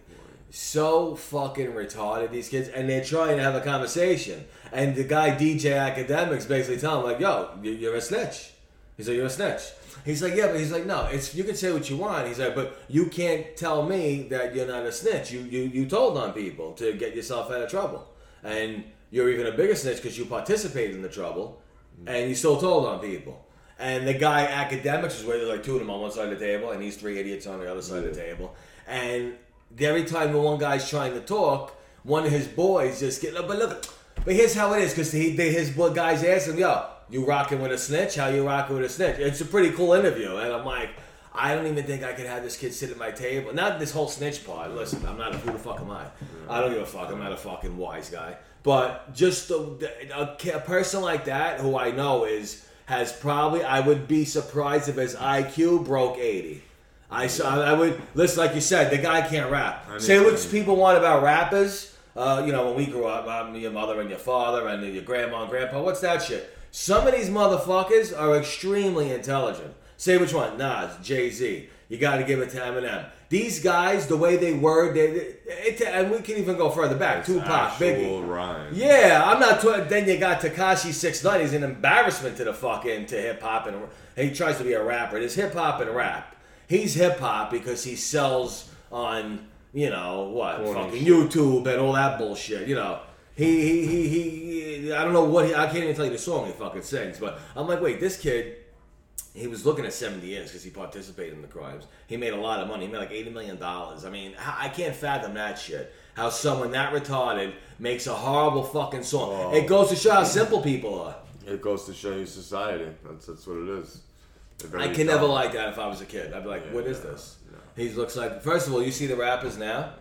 A: So fucking retarded these kids, and they're trying to have a conversation. And the guy DJ Akademiks basically tell him like, "Yo, you- you're a snitch." He's like, "You're a snitch." He's like, "Yeah," but he's like, "No, it's you can say what you want." He's like, "But you can't tell me that you're not a snitch. You you you told on people to get yourself out of trouble, and you're even a bigger snitch because you participated in the trouble, and you still told on people." And the guy Akademiks is where there's like two of them on one side of the table, and these three idiots on the other side of the table. And every time the one guy's trying to talk, one of his boys just get. up. But look, but here's how it is because he, they, his boy guys ask him, "Yo, you rocking with a snitch? How you rocking with a snitch?" It's a pretty cool interview, and I'm like. I don't even think I could have this kid sit at my table. Not this whole snitch part. Listen, I'm not a who the fuck am I? I don't give a fuck. I'm not a fucking wise guy. But just the, the, a, a person like that who I know is has probably I would be surprised if his IQ broke 80. I saw I would listen like you said the guy can't rap.
B: I
A: Say what people want about rappers. Uh, uh, you know, when we grew up, um, your mother and your father and your grandma and grandpa. What's that shit? Some of these motherfuckers are extremely intelligent. Say which one? Nas, Jay Z. You got to give it to Eminem. These guys, the way they were, they, it, and we can even go further back. Tupac,
B: Actual
A: Biggie.
B: rhyme.
A: Yeah, I'm not. T- then you got Tekashi Six Nine. He's an embarrassment to the fucking to hip hop and he tries to be a rapper. It is hip hop and rap. He's hip hop because he sells on you know what fucking. YouTube and all that bullshit. You know. He, he, he, he, he, I don't know what he, I can't even tell you the song he fucking sings, but I'm like, wait, this kid, he was looking at 70 years because he participated in the crimes. He made a lot of money. He made like 80 million dollars. I mean, I can't fathom that shit. How someone that retarded makes a horrible fucking song.
B: Oh.
A: It goes to show how simple people are.
B: It goes to show you society. That's that's what it is.
A: I can never like that if I was a kid. I'd be like,
B: Yeah,
A: what is
B: no,
A: this?
B: no.
A: He looks like. First of all, you see the rappers now,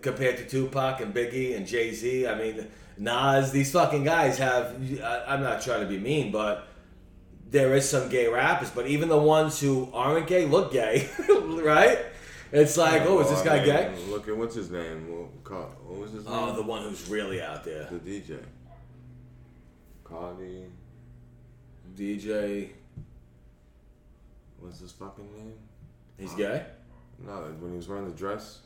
A: compared to Tupac and Biggie and Jay Z. I mean, Nas. These fucking guys have. I, I'm not trying to be mean, but there is some gay rappers. But even the ones who aren't gay look gay, right? It's like, oh, is this guy
B: I
A: gay?
B: Look at what's his name? What, was his oh, name?
A: Oh, the one who's really out there,
B: the DJ. Cardi.
A: DJ.
B: What's his fucking name?
A: He's gay.
B: No, when he was wearing the dress.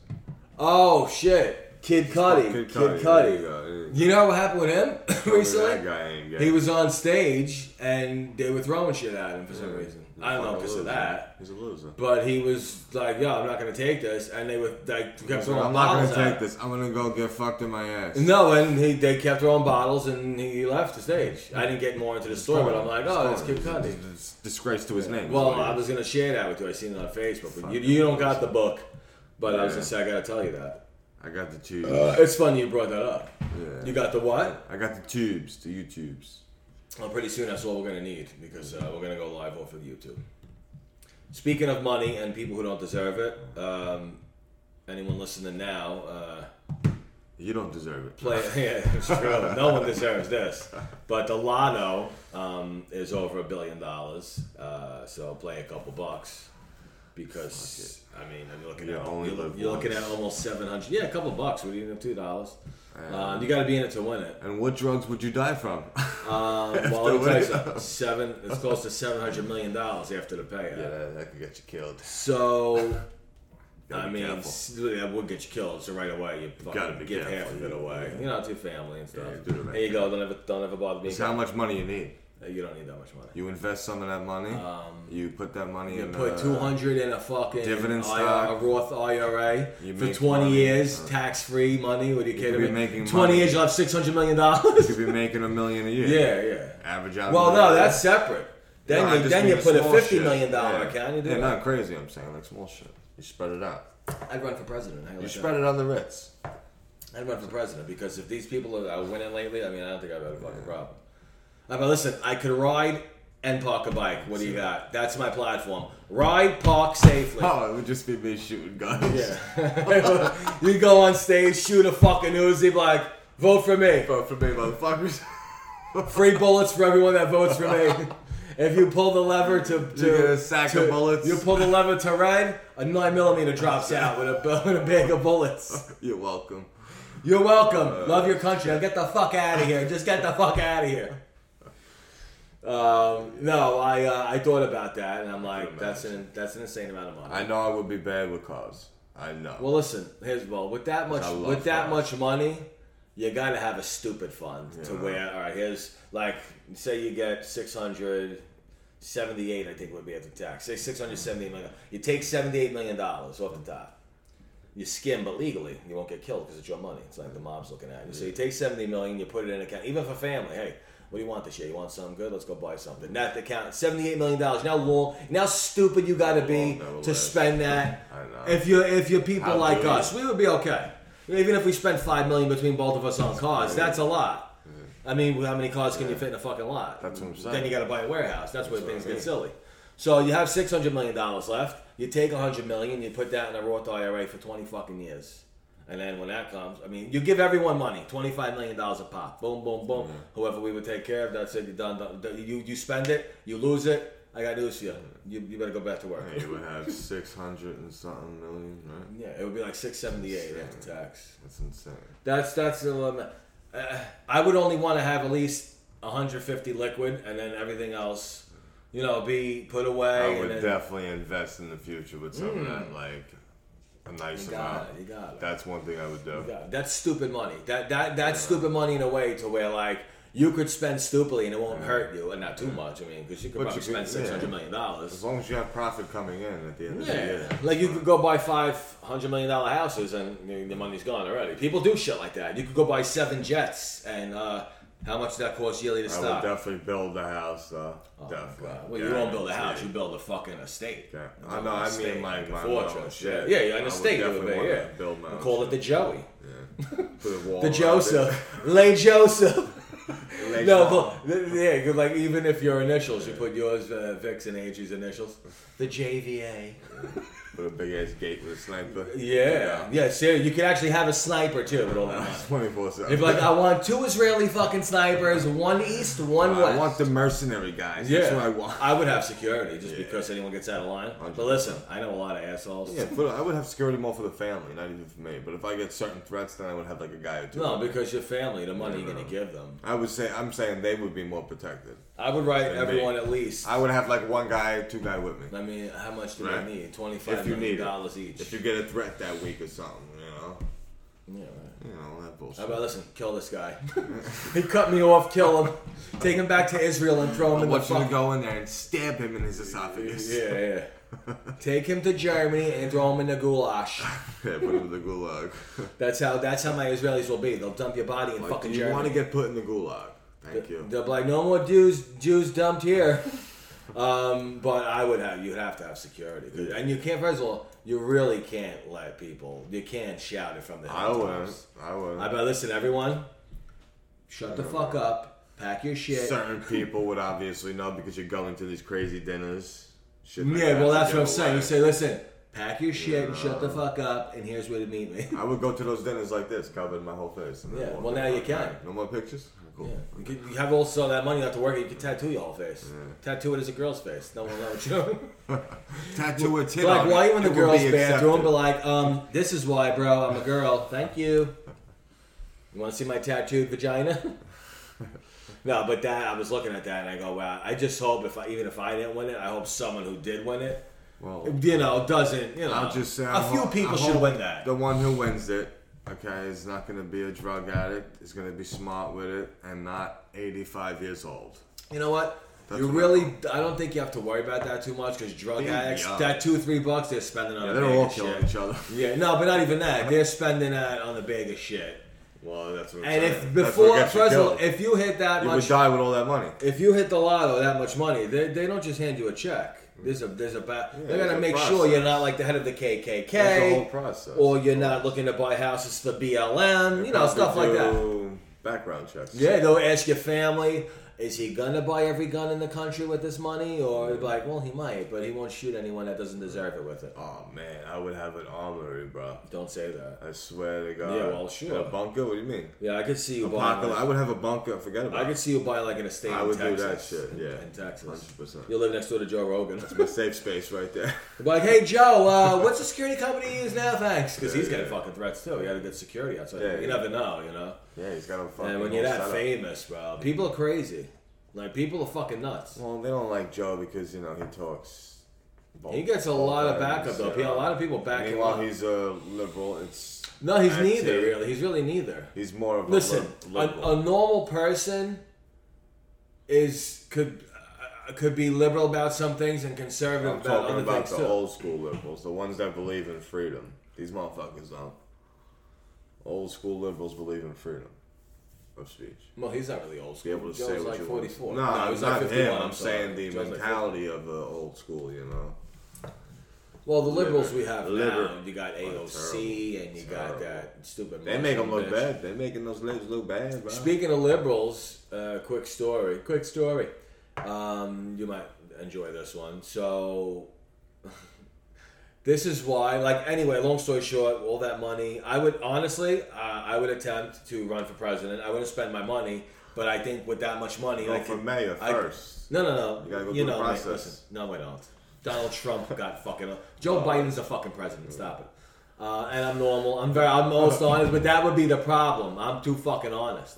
A: Oh shit, Kid Cudi. Kid
B: Cudi.
A: Cudi.
B: There you you
A: know what happened with him recently?
B: That guy ain't gay.
A: He was on stage and they were throwing shit at him for some
B: Yeah.
A: reason.
B: He's
A: I don't know because of that.
B: He's a loser.
A: But he was like, "Yo, I'm not gonna take this," and they were like kept throwing
B: I'm not gonna take this. I'm gonna go get fucked in my ass.
A: No, and he they kept throwing bottles and he left the stage. I didn't get more into the story, but I'm like, "Oh, that's Kid Cudi."
B: Disgrace to his name.
A: Well,
B: is what it
A: I was gonna share that with you. I seen it on Facebook, but you, you don't got the book. But I was gonna say I gotta tell you that.
B: I got the tubes.
A: It's funny you brought that up.
B: yeah.
A: You got the what?
B: I got the tubes, the YouTubes.
A: Well, pretty soon that's all we're gonna need because uh, we're gonna go live off of YouTube. Speaking of money and people who don't deserve it, um, anyone listening now, uh,
B: You don't deserve it.
A: play. Yeah, it's true. no one deserves this, but the lotto um, is over a billion dollars. Uh, so play a couple bucks because I mean, you're looking
B: You
A: at
B: only
A: you're, you're looking at almost seven hundred. Yeah, a couple bucks. What do you know? Two dollars.
B: Um,
A: you got to be in it to win it.
B: And what drugs would you die from?
A: Um, well, let me tell you something. Seven. It's close to seven hundred million dollars after the payout.
B: yeah, that, that could get you killed.
A: So,
B: Gotta
A: I mean, that would get you killed. So right away, you
B: Gotta be
A: give
B: careful,
A: half of it
B: yeah.
A: away. You know, to your family and stuff.
B: Yeah, do the right
A: there you go. Don't ever, don't ever bother me.
B: It's how much money you need.
A: Uh, You don't need that much money.
B: You invest some of that money.
A: Um,
B: you put that money
A: You
B: in.
A: put two hundred in a fucking
B: dividend
A: IRA,
B: stock.
A: a Roth IRA for twenty
B: money.
A: years,
B: Uh,
A: tax free money. What are you
B: you
A: kidding me?
B: be making
A: twenty
B: money.
A: years, you'll have six hundred million dollars.
B: You could be making a million a year.
A: yeah, yeah.
B: Average out.
A: Well, no, that's separate. Then
B: No,
A: you then you put a fifty million dollar
B: yeah.
A: account. You do
B: yeah, not crazy. I'm saying like small shit. You spread it out.
A: I'd run for president. You like that?
B: spread it on the Ritz.
A: I'd run for president because if these people are, winning lately, I mean, I don't think I've had a fucking problem. I mean, listen, I could ride and park a bike. What do you got? That's my platform. Ride, park safely.
B: Oh, it would just be me shooting guns.
A: Yeah. you go on stage, shoot a fucking Uzi, be like, vote for me.
B: Vote for me, motherfuckers.
A: Free bullets for everyone that votes for me. If you pull the lever to, to
B: You get a sack
A: to-
B: of bullets.
A: You pull the lever to red, a nine millimeter drops out with a, with a bag of bullets.
B: You're welcome.
A: You're welcome. Uh, Love your country. Now get the fuck out of here. Just get the fuck out of here. Um, no, I uh, I thought about that, and I'm like, that's an that's an insane amount of money.
B: I know I would be bad with cars. I know.
A: well, listen, here's well with that much
B: I love
A: with that
B: cars.
A: much money, you got to have a stupid fund to
B: Yeah.
A: where all right, here's like say you get six hundred seventy eight, I think would be after tax. Say 678 million. You take 78 million dollars off the top. You skim, but legally, you won't get killed because it's your money. It's like the mob's looking at you. So you take 70 million, you put it in an account, even for family. Hey, what do you want this year? You want something good? Let's go buy something. That account, 78 million dollars. Now long, now stupid you got to be to spend that.
B: I know.
A: If you if you're people
B: How
A: like us, we would be okay. Even if we spent five million between both of us on cars, that's a lot. I mean, how many cars can you fit in a fucking lot?
B: That's what I'm saying.
A: Then you got to buy a warehouse. That's where
B: That's what
A: things
B: I
A: get silly. So you have six hundred million dollars left. You take a hundred million, you put that in a Roth IRA for twenty fucking years, and then when that comes, I mean, you give everyone money, twenty five million dollars a pop. Boom, boom, boom. Whoever we would take care of, that's it. You're done, done. You you spend it, you lose it. I got news for you. You, you better go back to work.
B: Yeah, you would have six hundred and something million, right?
A: Yeah, it would be like six seventy eight after tax.
B: That's insane.
A: That's that's the limit. Uh, I would only want to have at least 150 liquid, and then everything else, you know, be put away.
B: I
A: and
B: would
A: then,
B: definitely invest in the future with some of that, like a nice amount.
A: it. You got it.
B: That's one thing I would do.
A: That's stupid money. That that that's stupid money in a way to where like you could spend stupidly and it won't hurt you, and not too much. I mean, because you could
B: But
A: probably
B: you could-
A: spend six hundred
B: yeah.
A: million
B: As long as you have profit coming in at the end of the
A: Yeah,
B: year.
A: like you could go buy five hundred million dollar houses and the the money's gone already. People do shit like that. You could go buy seven jets, and uh, how much does that cost yearly to
B: I would definitely build a house, though.
A: Oh,
B: definitely.
A: God. Well, you won't build a house. You build a fucking estate.
B: Yeah.
A: You
B: I
A: build
B: know,
A: an
B: I
A: estate,
B: mean, like,
A: a
B: my
A: fortress.
B: own
A: Yeah,
B: shit.
A: yeah, yeah,
B: I
A: an
B: would
A: estate. It would
B: definitely
A: be.
B: wanna
A: Yeah,
B: build my own
A: call it the. Joey.
B: Yeah. Put a wall
A: The
B: around
A: Joseph, Lay Joseph. No, but yeah, 'cause, like even if your initials, you put yours, uh, Vic's and Angie's initials. The JVA.
B: Put a big ass gate with a sniper.
A: Yeah, yeah. Seriously, you could actually have a sniper too with all that money.
B: 24 7.
A: If like I want two Israeli fucking snipers, one east, one west.
B: I want the mercenary guys.
A: yeah,
B: That's what I want.
A: I would have security just
B: Yeah.
A: because anyone gets out of line. But
B: 100%.
A: listen, I know a lot of assholes.
B: Yeah, but I would have security more for the family, not even for me. But if I get certain threats, then I would have like a guy or two.
A: No, because your family, the money you're gonna give them.
B: I would say I'm saying they would be more protected.
A: I would write everyone
B: me.
A: at least.
B: I would have like one guy, two guy with me.
A: I mean, how much do
B: Right.
A: they need? Twenty five
B: If you need
A: dollars each.
B: If you get a threat that week or something, you know,
A: yeah, right.
B: you know that bullshit.
A: How about listen, kill this guy. he cut me off, kill him, take him back to Israel and throw him
B: I
A: in the
B: want you to
A: fucking.
B: go in there and stab him in his esophagus.
A: Yeah, yeah. take him to Germany and throw him in the goulash.
B: Yeah, put him in the gulag.
A: That's how. That's how my Israelis will be. They'll dump your body in
B: Like,
A: fucking
B: do you
A: Germany.
B: want to get put in the gulag? Thank you.
A: They'll be like, no more Jews, Jews dumped here. Um, but I would have, you'd have to have security, and you can't. First of all, you really can't let people. You can't shout it from the
B: I wouldn't. I wouldn't.
A: I bet. Listen, everyone, shut the fuck up. Pack your shit.
B: Certain people would obviously know because you're going to these crazy dinners. Shit
A: Yeah, well, that's what I'm saying. You say, listen, pack your shit and shut the fuck up, and here's where to meet me.
B: I would go to those dinners like this, covered my whole face.
A: Yeah, well, now you can.
B: No more pictures. Cool.
A: Yeah. You, could, you have also that money not to work. You can tattoo your whole face. Tattoo it as a girl's face. No one will know what you're.
B: Tattoo a tit
A: like,
B: on
A: why
B: it.
A: you in the girls' bathroom? But like, um, this is why, bro. I'm a girl. Thank you. You want to see my tattooed vagina? no, but that I was looking at that and I go, wow. I just hope if I, even if I didn't win it, I hope someone who did win it,
B: Well,
A: you know, doesn't. You know,
B: I'll just say
A: a
B: I
A: few
B: hope-
A: people
B: I
A: should win that.
B: The one who wins it, okay, is not going to be a drug addict. Is going to be smart with it and not 85 years old.
A: You know what?
B: That's
A: you
B: what
A: really. I don't think you have to worry about that too much because drug addicts,
B: young.
A: that two three bucks they're spending on
B: Yeah,
A: the
B: they're all killing
A: shit.
B: each other.
A: Yeah, no, but not even that. They're spending that on the biggest shit.
B: Well, that's what. I'm
A: And
B: saying.
A: if before, first of all, if you hit that
B: you
A: much,
B: would die with all that money.
A: if you hit the lotto that much money, they, they don't just hand you a check. There's a there's a ba- they
B: there's
A: gotta make sure you're not like the head of the
B: That's the whole
A: KKK,
B: process.
A: or you're not looking to buy houses for BLM, you know, stuff like that.
B: Background checks.
A: Yeah, they'll ask your family, is he gonna buy every gun in the country with this money, or like, well, he might, but he won't shoot anyone that doesn't deserve it with it.
B: Oh man, I would have an armory, bro.
A: Don't say that.
B: I swear to God.
A: Yeah, well, sure.
B: A bunker? What do you mean?
A: Yeah, I could see you buying.
B: Apocalypse. I would have a bunker. Forget about
A: I could see you buying like an estate
B: I would do that shit,
A: in-
B: yeah.
A: in Texas.
B: 100%.
A: You live next door to Joe Rogan.
B: The safe space right there.
A: Like, hey Joe, uh, what's the security company you use now? Thanks, because
B: Yeah,
A: he's getting
B: yeah.
A: fucking threats too. He had a good security outside.
B: Yeah,
A: you
B: yeah.
A: never know, you know.
B: Yeah, he's got a fucking.
A: And when you're that
B: setup.
A: famous, bro, people are crazy. Like people are fucking nuts.
B: Well, they don't like Joe because you know he talks.
A: He gets a lot of backup though. People- A lot of people back him
B: Meanwhile,
A: up.
B: he's a liberal. It's
A: No, he's neither. Really, he's really neither.
B: he's more of a
A: Listen, a,
B: liberal.
A: a normal person is could uh, could be liberal about some things and conservative
B: I'm
A: about
B: talking
A: other
B: about
A: things
B: the
A: too.
B: old school liberals, the ones that believe in freedom. These motherfuckers don't. Old school liberals believe in freedom of speech.
A: Well, he's not really old
B: Be
A: school.
B: able to
A: Joe's
B: say what
A: like
B: you
A: 44.
B: want. No,
A: he was
B: not
A: like 51.
B: him. I'm
A: sorry.
B: saying the
A: Joe's like
B: mentality of the old school. You know.
A: Well, the liberals
B: Liber-
A: we have
B: liber-
A: now, you got
B: Oh,
A: AOC and you got that stupid.
B: They make them look
A: bitch.
B: bad. They're making those libs look bad, bro.
A: Speaking of liberals, uh, quick story. Quick story. Um, you might enjoy this one. So, this is why. Like, anyway, long story short, all that money. I would honestly, uh, I would attempt to run for president. I wouldn't spend my money, But I think with that much money,
B: Go
A: I
B: for
A: could,
B: mayor
A: I-
B: first.
A: No, no, no.
B: You gotta go
A: you
B: through the
A: know, mate,
B: process.
A: listen, no, we don't. Donald Trump got fucking. Joe Biden's a fucking president. Stop it. Uh, and I'm normal. I'm very. I'm most honest, but that would be the problem. I'm too fucking honest.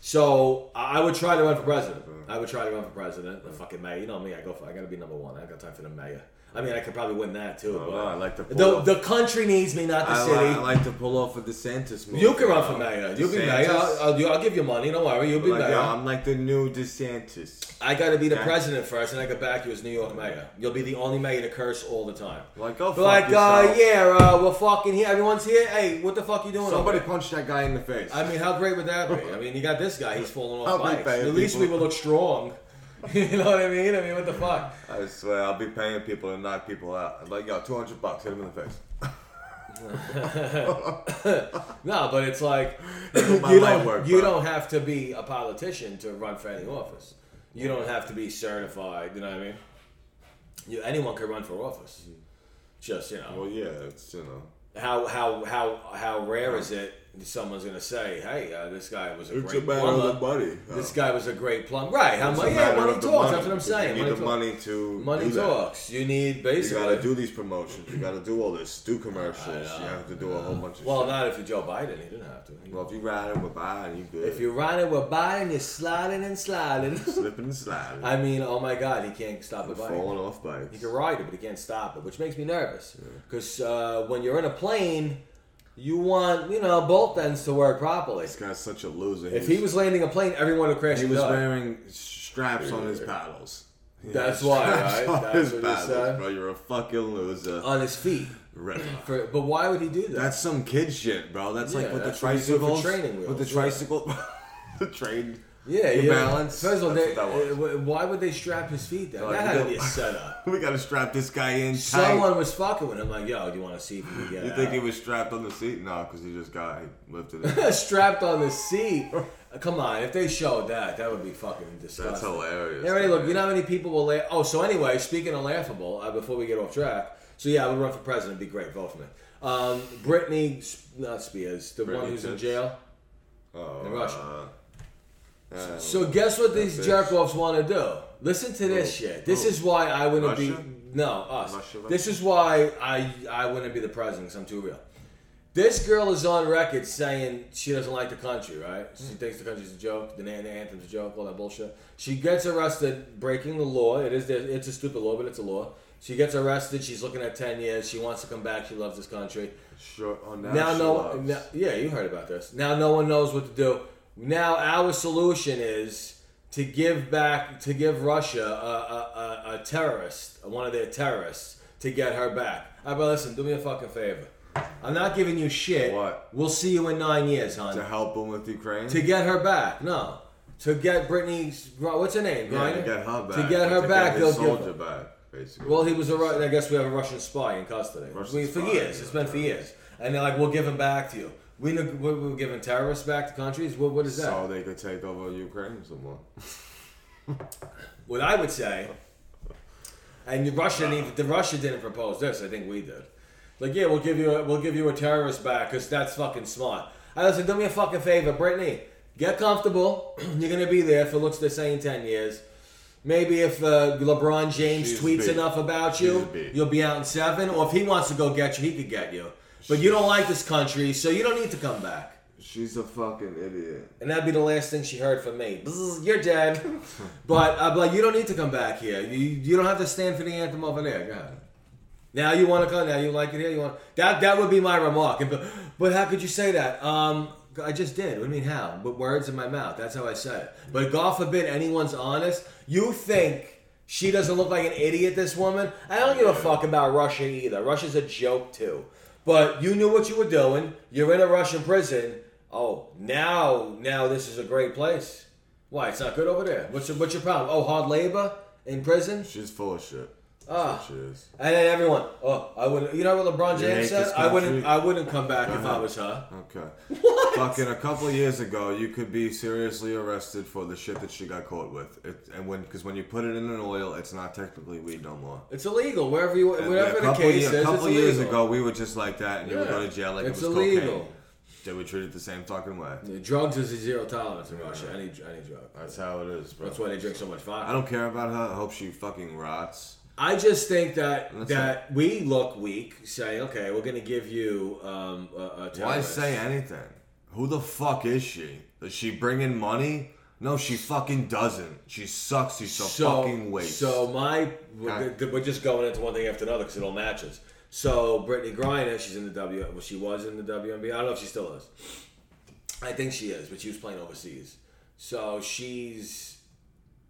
A: So I I would try to run for president. I would try to run for president. The fucking mayor. You know me. I go for. I gotta be number one. I got time for the mayor. I mean, I could probably win that too.
B: Oh,
A: but
B: I like to pull
A: the,
B: off-
A: the country needs me, not the
B: I,
A: city.
B: like, I like to pull off a DeSantis move.
A: you can run for mayor. You'll be mayor. I'll, I'll, I'll give you money. Don't worry. You'll be
B: Like,
A: mayor.
B: yo, I'm like the new DeSantis.
A: I got to be the
B: Okay.
A: president first, and I can back you as New York mayor. You'll be the only mayor to curse all the time.
B: Like, fuck
A: like, uh, yeah, uh, we're fucking here. Everyone's here. Hey, what the fuck you doing?
B: Somebody
A: over there?
B: punch that guy in the face.
A: I mean, how great would that be? I mean, you got this guy. He's falling off bikes. At least we will look strong. you know what I mean? I mean, what the fuck?
B: I swear, I'll be paying people to knock people out. I'm like, yo, 200 bucks, hit him in the face.
A: No, but it's like you don't
B: work,
A: you
B: bro.
A: don't have to be a politician to run for any office. You don't have to be certified. You know what I mean? You, anyone can run for office. Mm. Just you know.
B: Well, yeah, it's, you know.
A: how how how how rare is it someone's gonna say, "Hey, uh, this guy was a
B: It's a
A: great
B: the
A: plumber.
B: money.
A: This guy was a great plumber." Right? How much? Yeah, money talks.
B: money.
A: That's what I'm saying.
B: You need
A: money
B: the
A: talks.
B: money to
A: Money
B: do that.
A: talks. You need basically.
B: You gotta do these promotions. You gotta do all this. Do commercials. You have to do a whole bunch of
A: well,
B: shit.
A: not if you're Joe Biden. He didn't have to.
B: well, if you ride it with Biden, you good.
A: if you're riding with Biden, you're sliding and sliding.
B: slipping and sliding,
A: I mean, oh my God, he can't stop the bike.
B: falling off bikes.
A: He can ride it, but he can't stop it, which makes me nervous. Because uh, when you're in a plane, you want you know both ends to work properly.
B: This guy's such a loser.
A: If he was landing a plane, everyone would crash
B: he was wearing straps on his paddles. He
A: That's why,
B: straps
A: right?
B: on
A: That's
B: his
A: what
B: paddles,
A: said.
B: bro. You're a fucking loser.
A: on his feet.
B: Ripper.
A: For, but why would he do that?
B: That's some kid shit, bro. That's like
A: Yeah,
B: with the
A: that's what you do for
B: tricycles.
A: training
B: with the
A: yeah.
B: tricycle, the train.
A: Yeah, yeah.
B: balance.
A: First of all, they,
B: what that was.
A: uh, why would they strap his feet down?
B: Like,
A: that had to be a setup.
B: We gotta strap this guy in tight.
A: Someone was fucking with him, like, "Yo, do you want to see if you can get
B: You
A: out?"
B: think he was strapped on the seat? No, because he just got he lifted it.
A: strapped on the seat? Come on, if they showed that, that would be fucking disgusting.
B: That's hilarious.
A: Already look. You know how many people will laugh? Oh, so anyway, speaking of laughable, uh, before we get off track, so yeah, I would run for president. Be great. Vote for me. Um, Brittney, not Spears, the one who's in jail.
B: Oh,
A: in Russia.
B: uh, uh,
A: So guess what these
B: bitch.
A: jerk offs want to do? Listen to this shit. This is why I wouldn't be no us.
B: Russia, Russia?
A: This is why I I wouldn't be the president. Cause I'm too real. This girl is on record saying she doesn't like the country, right? She thinks the country's a joke, the, anthem's a joke, all that bullshit. She gets arrested breaking the law. It is it's a stupid law, but it's a law. She gets arrested. She's looking at ten years. She wants to come back. She loves this country.
B: Sure. Oh, now,
A: Now, no, now, yeah, you heard about this. Now, no one knows what to do. Now, our solution is to give back, to give Russia a, a, a, a terrorist, one of their terrorists, to get her back. All right, but listen, do me a fucking favor. I'm not giving you shit.
B: What?
A: We'll see you in nine years, hon.
B: to help him with Ukraine.
A: To get her back, no. To get Brittney's, what's her name?
B: yeah,
A: Griner?
B: to get her back.
A: To get her
B: to
A: back,
B: Get
A: they'll give-
B: soldier back, basically.
A: Well, he was a. Ru- I guess we have a Russian spy in custody.
B: Russian
A: for
B: spy,
A: years,
B: yeah.
A: it's been for years, and they're like, "We'll give him back to you." We know we- we're giving terrorists back to countries. What, what is that?
B: so they could take over Ukraine some more.
A: what I would say, and Russia didn't even, the Russia didn't propose this. I think we did. Like, yeah, we'll give you a, we'll give you a terrorist back because that's fucking smart. I listen. Do me a fucking favor, Brittney. Get comfortable. You're gonna be there for looks they're saying ten years. Maybe if uh, LeBron James
B: She's
A: tweets
B: big.
A: enough about you, you'll be out in seven. Or if he wants to go get you, he could get you. But you don't like this country, so you don't need to come back.
B: She's a fucking idiot.
A: And that'd be the last thing she heard from me. Bzz, You're dead. but I'm like, you don't need to come back here. You, you don't have to stand for the anthem over there. Go ahead. Now you want to come. Now you like it here. You want that? That would be my remark. But, but how could you say that? Um, I just did. What do you mean how? But words in my mouth. That's how I said it. But God forbid anyone's honest. You think she doesn't look like an idiot? This woman. I don't give a fuck about Russia either. Russia's a joke too. But you knew what you were doing. You're in a Russian prison. Oh, now, now this is a great place. Why? It's not good over there. What's your, what's your problem? Oh, hard labor in prison.
B: She's full of shit. That's
A: Ah.
B: what she is.
A: And then everyone, oh, I wouldn't. You know what LeBron James
B: hate
A: said? I wouldn't.
B: country?
A: I wouldn't come back if I was her.
B: Okay. Fucking a couple of years ago, you could be seriously arrested for the shit that she got caught with. It, and when, because when you put it in an oil, it's not technically weed no more.
A: It's illegal wherever you,
B: And
A: whatever
B: a
A: the
B: couple,
A: case
B: year-
A: is.
B: a couple
A: it's
B: years
A: illegal.
B: ago, we were just like that, and you would
A: Yeah.
B: go to jail like
A: it's
B: it was
A: illegal.
B: cocaine. they would treat it the same fucking way.
A: Drugs is a zero tolerance in Russia. Any any drug.
B: That's how it is, bro.
A: That's why they drink so much vodka.
B: I don't care about her. I hope she fucking rots.
A: I just think that
B: That's
A: that we look weak, saying, "Okay, we're going to give you um, a, a
B: Why say anything? Who the fuck is she? Does she bring in money? No, she fucking doesn't. She sucks. She's so, fucking waste.
A: So my we're, we're just going into one thing after another because it all matches. So Brittney Griner, she's in the W. Well, she was in the WNBA. I don't know if she still is. I think she is, but she was playing overseas. So she's,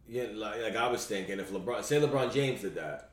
A: yeah, like, like I was thinking, if LeBron, say LeBron James did that,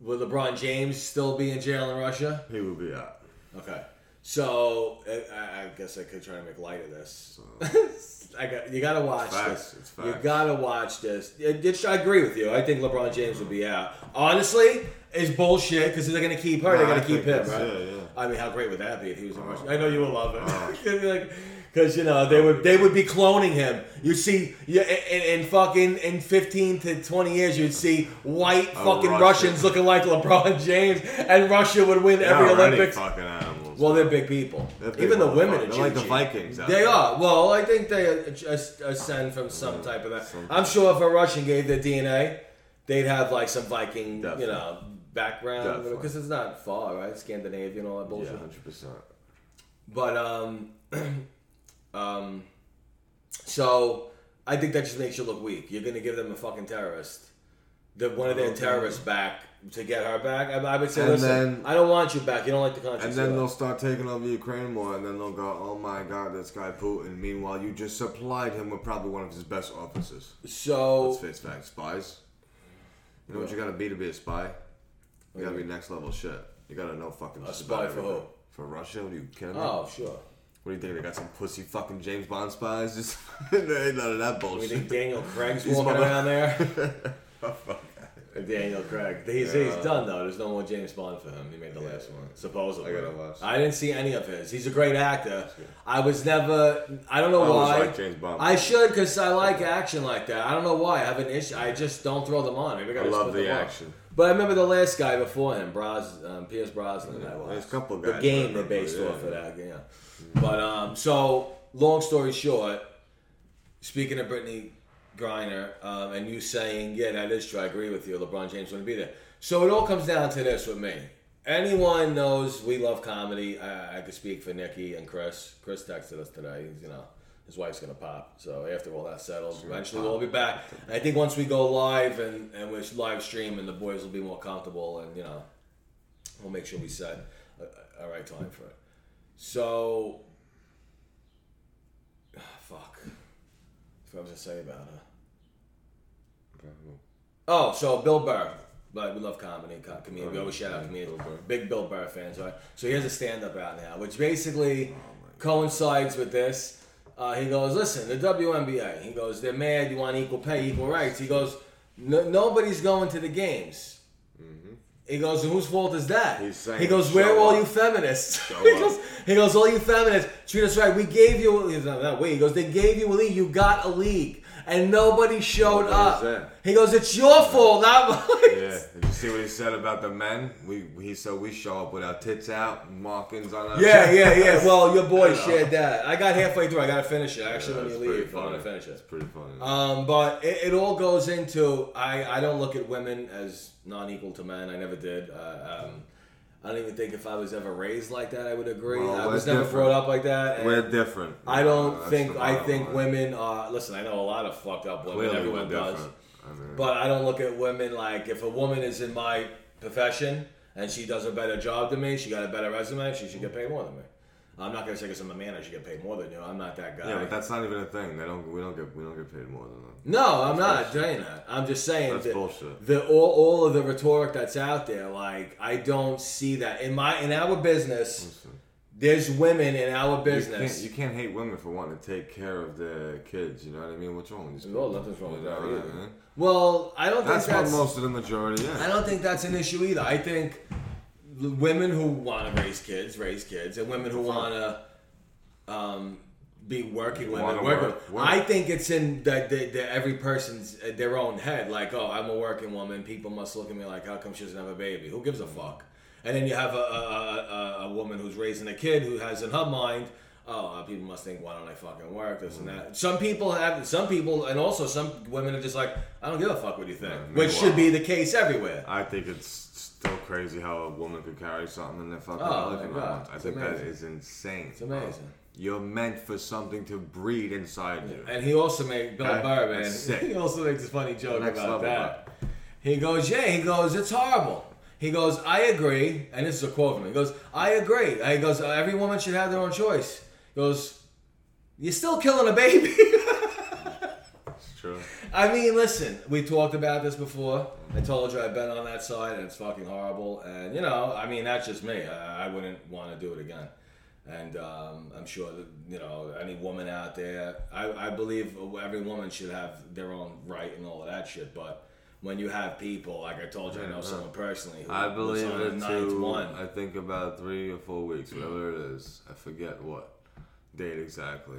A: would LeBron James still be in jail in Russia?
B: he would be out.
A: Okay. So I, I- guess I could try to make light of this. I got you. Got to watch
B: Facts,
A: this.
B: it's
A: You got to watch this. It, it- I agree with you. I think LeBron James would be out. Honestly, it's bullshit because they're gonna keep her. they're gonna
B: I
A: keep him, right?
B: yeah, yeah.
A: I mean, how great would that be if he was in oh, Russia? I know you would love it. Oh. Because you know they would they would be cloning him. You see, yeah, in, in fucking in fifteen to twenty years, you'd see white fucking
B: Russian.
A: Russians looking like LeBron James, and Russia would win
B: They're
A: every
B: already
A: Olympics.
B: fucking animals.
A: Well, they're big people.
B: They're big
A: Even the women are
B: They're like the. Vikings out
A: They
B: there.
A: are. Well, I think they ascend from some type of that. I'm sure if a Russian gave their DNA, they'd have like some Viking,
B: Definitely.
A: you know, background
B: Definitely.
A: because it's not far, right? Scandinavian, all that
B: yeah,
A: bullshit.
B: hundred percent.
A: But um, um, so I think that just makes you look weak. You're gonna give them a fucking terrorist, the one of their
B: Okay.
A: terrorists back to get her back. I, I would say,
B: And
A: listen,
B: then-
A: I don't want you back. You don't like the country.
B: And then they'll start taking over Ukraine more, and then they'll go, "Oh my God, this guy Putin." Meanwhile, you just supplied him with probably one of his best officers.
A: So
B: Let's face facts, spies. You know what you gotta be to be a spy? You gotta be next level shit. You gotta know fucking.
A: A spy for
B: everything.
A: who?
B: For Russia? Are you kidding me?
A: Oh, sure.
B: What do you think? They got some pussy fucking James Bond spies? Just there ain't none of that bullshit.
A: We think Daniel Craig's walking around there.
B: Fuck.
A: Daniel Craig. He's, he's done though. There's no more James Bond for him. He made the last one, supposedly.
B: I gotta watch.
A: I didn't see any of his. He's a great actor. I was never. I don't know
B: I
A: why.
B: liked James Bond.
A: I should because I like action like that. I don't know why. I have an issue. I just don't throw them on. Maybe I,
B: I love the
A: them on.
B: action.
A: But I remember the last guy before him, Bros, um, Pierce Brosnan. that was.
B: there's a couple of
A: The
B: guys
A: game
B: I
A: they based
B: yeah,
A: off of that. Yeah. But um, so long story short, speaking of Brittney Griner, um, and you saying, yeah, that is true. I agree with you. LeBron James wouldn't be there. So it all comes down to this with me. Anyone knows we love comedy. I, I could speak for Nikki and Chris. Chris texted us today. He's, you know, his wife's gonna pop. So after all that settles, eventually we'll all be back. I think once we go live and and we're stream, and the boys will be more comfortable, and you know, we'll make sure we set a, a right time for it. So, ah, fuck. What was I gonna say about her? Oh, so Bill Burr. But we love comedy, co- comedian. We always shout out comedians.
B: Bill Burr.
A: Big Bill Burr fans, right? So he has a stand up out now, which basically coincides with this. Uh, he goes, listen, the WNBA. He goes, they're mad. You want equal pay, equal rights. He goes, no, nobody's going to the games. He goes, whose fault is that?
B: He's saying
A: he goes, where are all you feminists? He, goes, he goes, all you feminists, treat us right. We gave you, he's not that way. He goes, they gave you a league. You got a league. And nobody showed
B: Nobody's
A: up. He goes, it's your fault, not mine.
B: Yeah, did you see what he said about the men? We he said we show up with our tits out, markings on our
A: Yeah,
B: chest.
A: yeah, yeah. Well, your boy shared that. I got halfway through. I got to finish it.
B: Yeah,
A: Actually, let me leave. I want to
B: funny.
A: finish
B: It's
A: it.
B: pretty funny.
A: Um, but it, it all goes into I, I don't look at women as non-equal to men. I never did. Uh, um, I don't even think if I was ever raised like that, I would agree.
B: Well,
A: I was never
B: different.
A: brought up like that. and
B: We're different.
A: I don't
B: That's
A: think. I think
B: line.
A: women are. Listen, I know a lot of fucked up women.
B: Clearly,
A: Everyone does.
B: I mean,
A: But I don't look at women like if a woman is in my profession and she does a better job than me, she got a better resume, she should get paid more than me. I'm not gonna say because I'm a man, I should get paid more than you. I'm not that guy.
B: yeah, but that's not even a thing. They don't. We don't get. We don't get paid more than them.
A: no, I'm not saying that. I'm just saying
B: That's
A: that
B: bullshit.
A: the all, all of the rhetoric that's out there, like I don't see that in my in our business.
B: Listen,
A: There's women in our
B: You can't,
A: business.
B: you can't hate women for wanting to take care of their kids. You know what I mean? What's wrong with these
A: No,
B: people?
A: nothing's wrong with that either. well, I don't
B: That's
A: think
B: what most of the majority is.
A: I don't think that's an issue either. I think the women who want to raise kids raise kids, and women who want to um, be working women work.
B: work, work.
A: I think it's in the, the, the every person's uh, their own head. Like, oh, I'm a working woman. People must look at me like, how come she doesn't have a baby? Who gives a fuck? And then you have a, a, a, a- woman who's raising a kid who has in her mind, oh, uh, people must think, why don't I fucking work this and that. Some people have, some people, and also some women are just like, I don't give a fuck what you think,
B: Yeah,
A: which should be the case everywhere.
B: I think it's still crazy how a woman could carry something in their fucking
A: Oh,
B: belly for
A: my
B: nine
A: God.
B: months. I think that
A: amazing.
B: is insane.
A: It's amazing.
B: You're meant for something to breed inside you.
A: And he also made Bill
B: Okay,
A: Burr, man.
B: sick.
A: He also makes a funny joke
B: Next
A: about that. He goes, yeah. He goes, it's horrible. He goes, I agree, and this is a quote from him. He goes, I agree. He goes, every woman should have their own choice. He goes, you're still killing a baby. I mean, listen, we talked about this before. I told you I've been on that side, and it's fucking horrible. And you know, I mean, that's just me. I, I wouldn't want to do it again. And um, I'm sure that you know any woman out there. I, I believe every woman should have their own right and all of that shit. But when you have people like I told you, I know someone personally. Who
B: I
A: was
B: believe
A: a
B: it too.
A: one.
B: I think about three or four weeks, whatever it is. I forget what date exactly.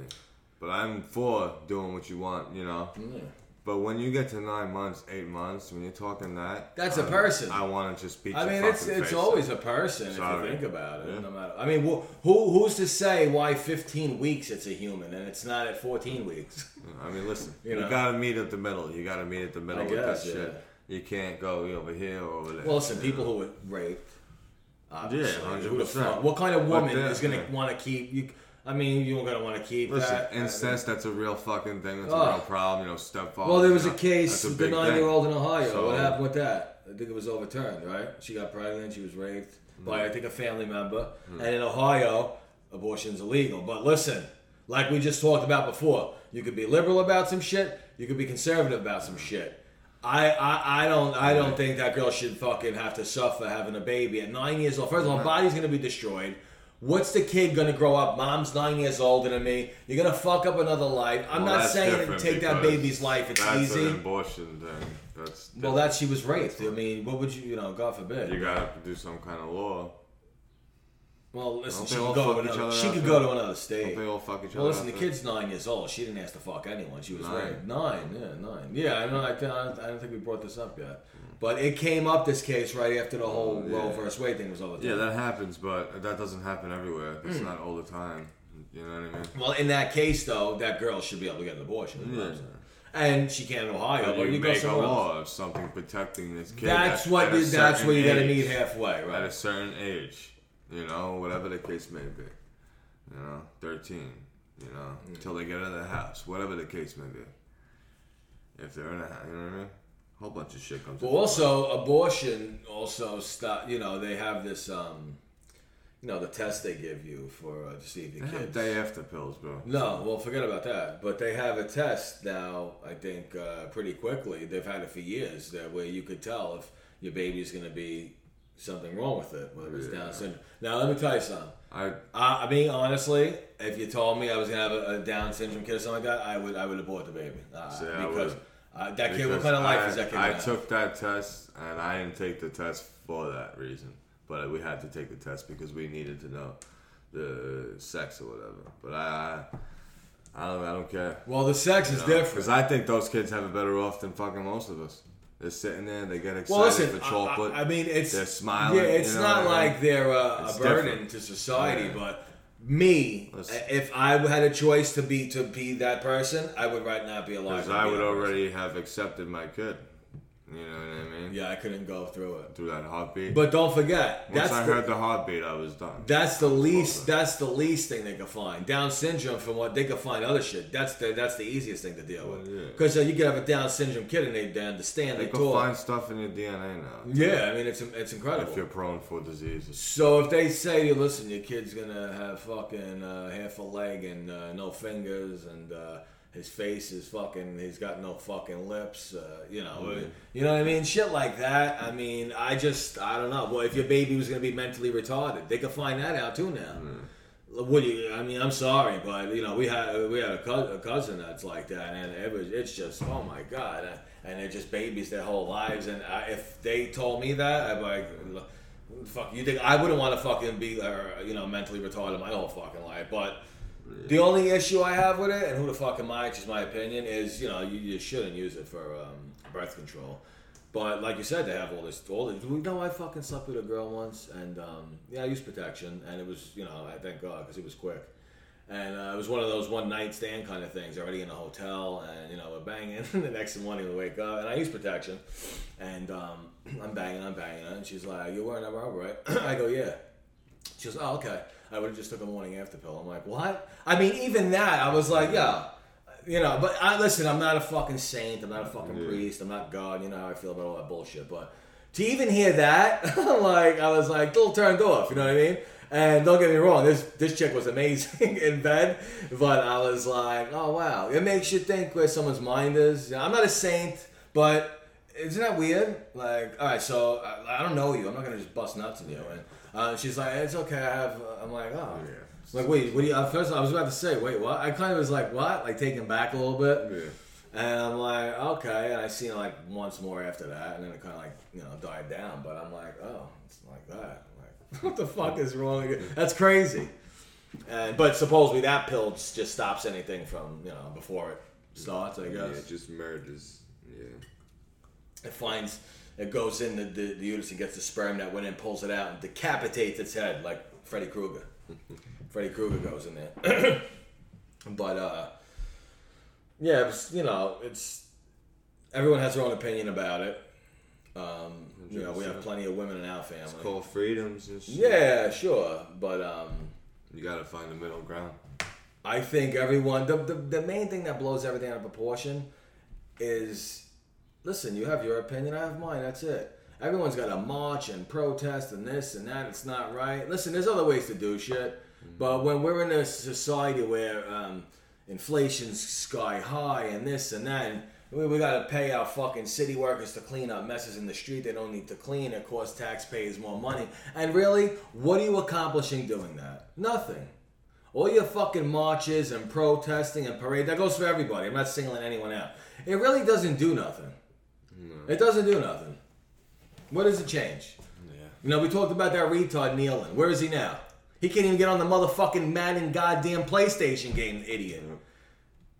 B: But I'm for doing what you want, you know.
A: Yeah.
B: But when you get to nine months, eight months, when you're talking that,
A: That's a
B: I-
A: person.
B: I want to just beat.
A: I mean, it's it's always
B: in.
A: a person if you think about it.
B: Yeah.
A: No matter. I mean, who, who who's to say why 15 weeks it's a human and it's not at 14 weeks?
B: I mean, listen,
A: You
B: you,
A: know?
B: gotta meet at the middle. You gotta meet at the middle
A: I
B: with
A: guess,
B: this
A: yeah.
B: shit. You can't go over here or over there.
A: Well, listen, people
B: know?
A: who were raped. Obviously,
B: Yeah,
A: who the
B: 100%.
A: fuck? What kind of woman is gonna
B: yeah.
A: want to keep you? I mean, you're gonna want to keep
B: Listen,
A: that.
B: incest, that's a real fucking thing. That's
A: Oh.
B: a real problem. You know, stepfather.
A: Well, there was
B: you
A: a case
B: a
A: the nine-year-old in Ohio.
B: So-
A: what happened with that? I think it was overturned, right? She got pregnant. She was raped
B: Mm.
A: by, I think, a family member. And in Ohio, abortion's illegal. But listen, like we just talked about before, you could be liberal about some shit. You could be conservative about some shit. I, I, I don't I don't think that girl should fucking have to suffer having a baby at nine years old. First of all, her body's gonna be destroyed. What's the kid gonna grow up? Mom's nine years older than me. You're gonna fuck up another life. I'm
B: Well,
A: not saying
B: different
A: take that baby's life. It's
B: that's
A: easy.
B: an abortion thing. That's
A: Well, that she was raped. I mean, what would you, you know, God forbid.
B: you gotta do some kind of law.
A: Well, listen, she could go to another. She could go to another state.
B: they all fuck each other?
A: Well, listen, the kid's nine years old. She didn't ask to fuck anyone. She was
B: Nine.
A: raped. Nine, yeah, nine. Yeah, I know. I, don't- I don't think we brought this up yet, but it came up this case right after the whole
B: yeah.
A: Roe versus Wade thing was over.
B: Yeah, that happens, but that doesn't happen everywhere. It's
A: Hmm.
B: not all the time. You know what I mean?
A: Well, in that case, though, that girl should be able to get an abortion. what
B: Yeah.
A: And she can't in Ohio,
B: But
A: but
B: you
A: you
B: make a
A: somewhere else.
B: law of something protecting this kid.
A: That's
B: at-
A: what.
B: at
A: You, that's where you got to meet halfway, right?
B: at a certain age, you know, whatever the case may be. You know, 13, you know,
A: Mm.
B: until they get out of the house, whatever the case may be. If they're in a house, you know what I mean? A whole bunch of shit comes into
A: also, abortion also stop. You know, they have this. um You know, the test they give you for uh, to see if your.
B: They
A: kids.
B: day after pills, bro.
A: No, well, forget about that. But they have a test now. I think uh, pretty quickly. They've had it for years. That way you could tell if your baby's going to be something wrong with it, whether it's Down syndrome. Now, let me tell you something.
B: I
A: I, I mean, honestly, if you told me I was gonna have a, a Down syndrome kid or something like that, I would I would abort the baby uh,
B: See,
A: because uh, that kid. What kind of life
B: I,
A: is that kid?
B: I took that test, and I didn't take the test for that reason. But we had to take the test because we needed to know the sex or whatever. But I, I, I don't, I don't care.
A: Well, the sex is different.
B: Because I think those kids have it better off than fucking most of us. They're sitting there, they get excited
A: Well, listen.
B: for chocolate.
A: I, I mean, it's
B: They're smiling,
A: Yeah, it's
B: you know
A: not
B: what I mean?
A: like they're uh, a burden
B: different.
A: to society,
B: Yeah.
A: but me,
B: Listen.
A: if I had a choice to be to be that person, I would right now be alive.
B: Because I would
A: person.
B: already have accepted my kid. You know what I mean?
A: Yeah, I couldn't go through it.
B: Through that heartbeat.
A: But don't forget,
B: Once
A: that's
B: I
A: the,
B: heard the heartbeat, I was done.
A: That's the least. That's the least thing they could find. Down syndrome, from what they could find other shit. That's the that's the easiest thing to deal with.
B: Well, yeah.
A: Because uh, you could have a Down syndrome kid and they, they understand.
B: They
A: They
B: can find stuff in your DNA now.
A: yeah, I mean it's it's incredible.
B: If you're prone for diseases.
A: So if they say, "You listen, your kid's gonna have fucking uh, half a leg and uh, no fingers, and uh, his face is fucking, he's got no fucking lips," uh, you know,
B: Mm.
A: you know what I mean? Shit like that. I mean, I just, I don't know. Well, if your baby was gonna be mentally retarded, they could find that out too now.
B: Mm.
A: What do you? I mean, I'm sorry, but you know, we had we had a, co- a cousin that's like that, and it was it's just oh my god, and they're just babies their whole lives. And I, if they told me that, I'd be like, fuck, you think I wouldn't want to fucking be uh, you know mentally retarded my whole fucking life? But the only issue I have with it, and who the fuck am I? It's just my opinion. Is you know you, you shouldn't use it for um, birth control. But like you said, they have all this. All this. You know, I fucking slept with a girl once, and um, yeah, I used protection, and it was you know I thank God because it was quick. And uh, it was one of those one night stand kind of things. Already in a hotel, and you know we're banging. the next morning we wake up, and I use protection, and um, I'm banging, I'm banging, and she's like, "You're wearing a rubber, right?" I go, "Yeah." She goes, "Oh, okay." I would have just took a morning after pill. I'm like, "What?" I mean, even that, I was like, "Yeah." You know, but I listen. I'm not a fucking saint. I'm not a fucking
B: Yeah.
A: priest. I'm not God. You know how I feel about all that bullshit. But to even hear that, like I was like a little turned off. You know what I mean? And don't get me wrong, this this chick was amazing in bed, but I was like, oh wow, it makes you think where someone's mind is. You know, I'm not a saint, but isn't that weird? Like, all right, so I, I don't know you. I'm not gonna just bust nuts on you. And uh, she's like, it's okay. I have. I'm like, oh.
B: Yeah.
A: Like, wait, what do you? First, I was about to say, wait, what? I kind of was like, what? Like taken back a little bit.
B: Yeah.
A: And I'm like, okay. And I seen it like once more after that, and then it kind of like you know died down. But I'm like, oh, it's like that. I'm like, what the fuck is wrong? with? That's crazy. And but supposedly that pill just stops anything from you know before it starts. I
B: Yeah,
A: guess
B: it just merges. Yeah.
A: it finds it goes in the, the, the uterus and gets the sperm that went in, pulls it out, and decapitates its head like Freddy Krueger. Freddy Krueger goes in there. but uh, yeah, it was, you know, it's everyone has their own opinion about it. Um, you know, we have plenty of women in our family.
B: It's called freedoms and shit.
A: Yeah, sure, but um,
B: You gotta find the middle ground.
A: I think everyone the, the the main thing that blows everything out of proportion is listen, you have your opinion, I have mine, that's it. Everyone's got to march and protest and this and that. It's not right. Listen, there's other ways to do shit, but when we're in a society where um, inflation's sky high and this and that, and we, we got to pay our fucking city workers to clean up messes in the street they don't need to clean. It costs taxpayers more money. And really, what are you accomplishing doing that? Nothing. All your fucking marches and protesting and parade, that goes for everybody. I'm not singling anyone out. It really doesn't do nothing. It doesn't do nothing. What does it change?
B: Yeah.
A: You know, we talked about that retard kneeling. Where is he now? He can't even get on the motherfucking Madden goddamn PlayStation game, idiot.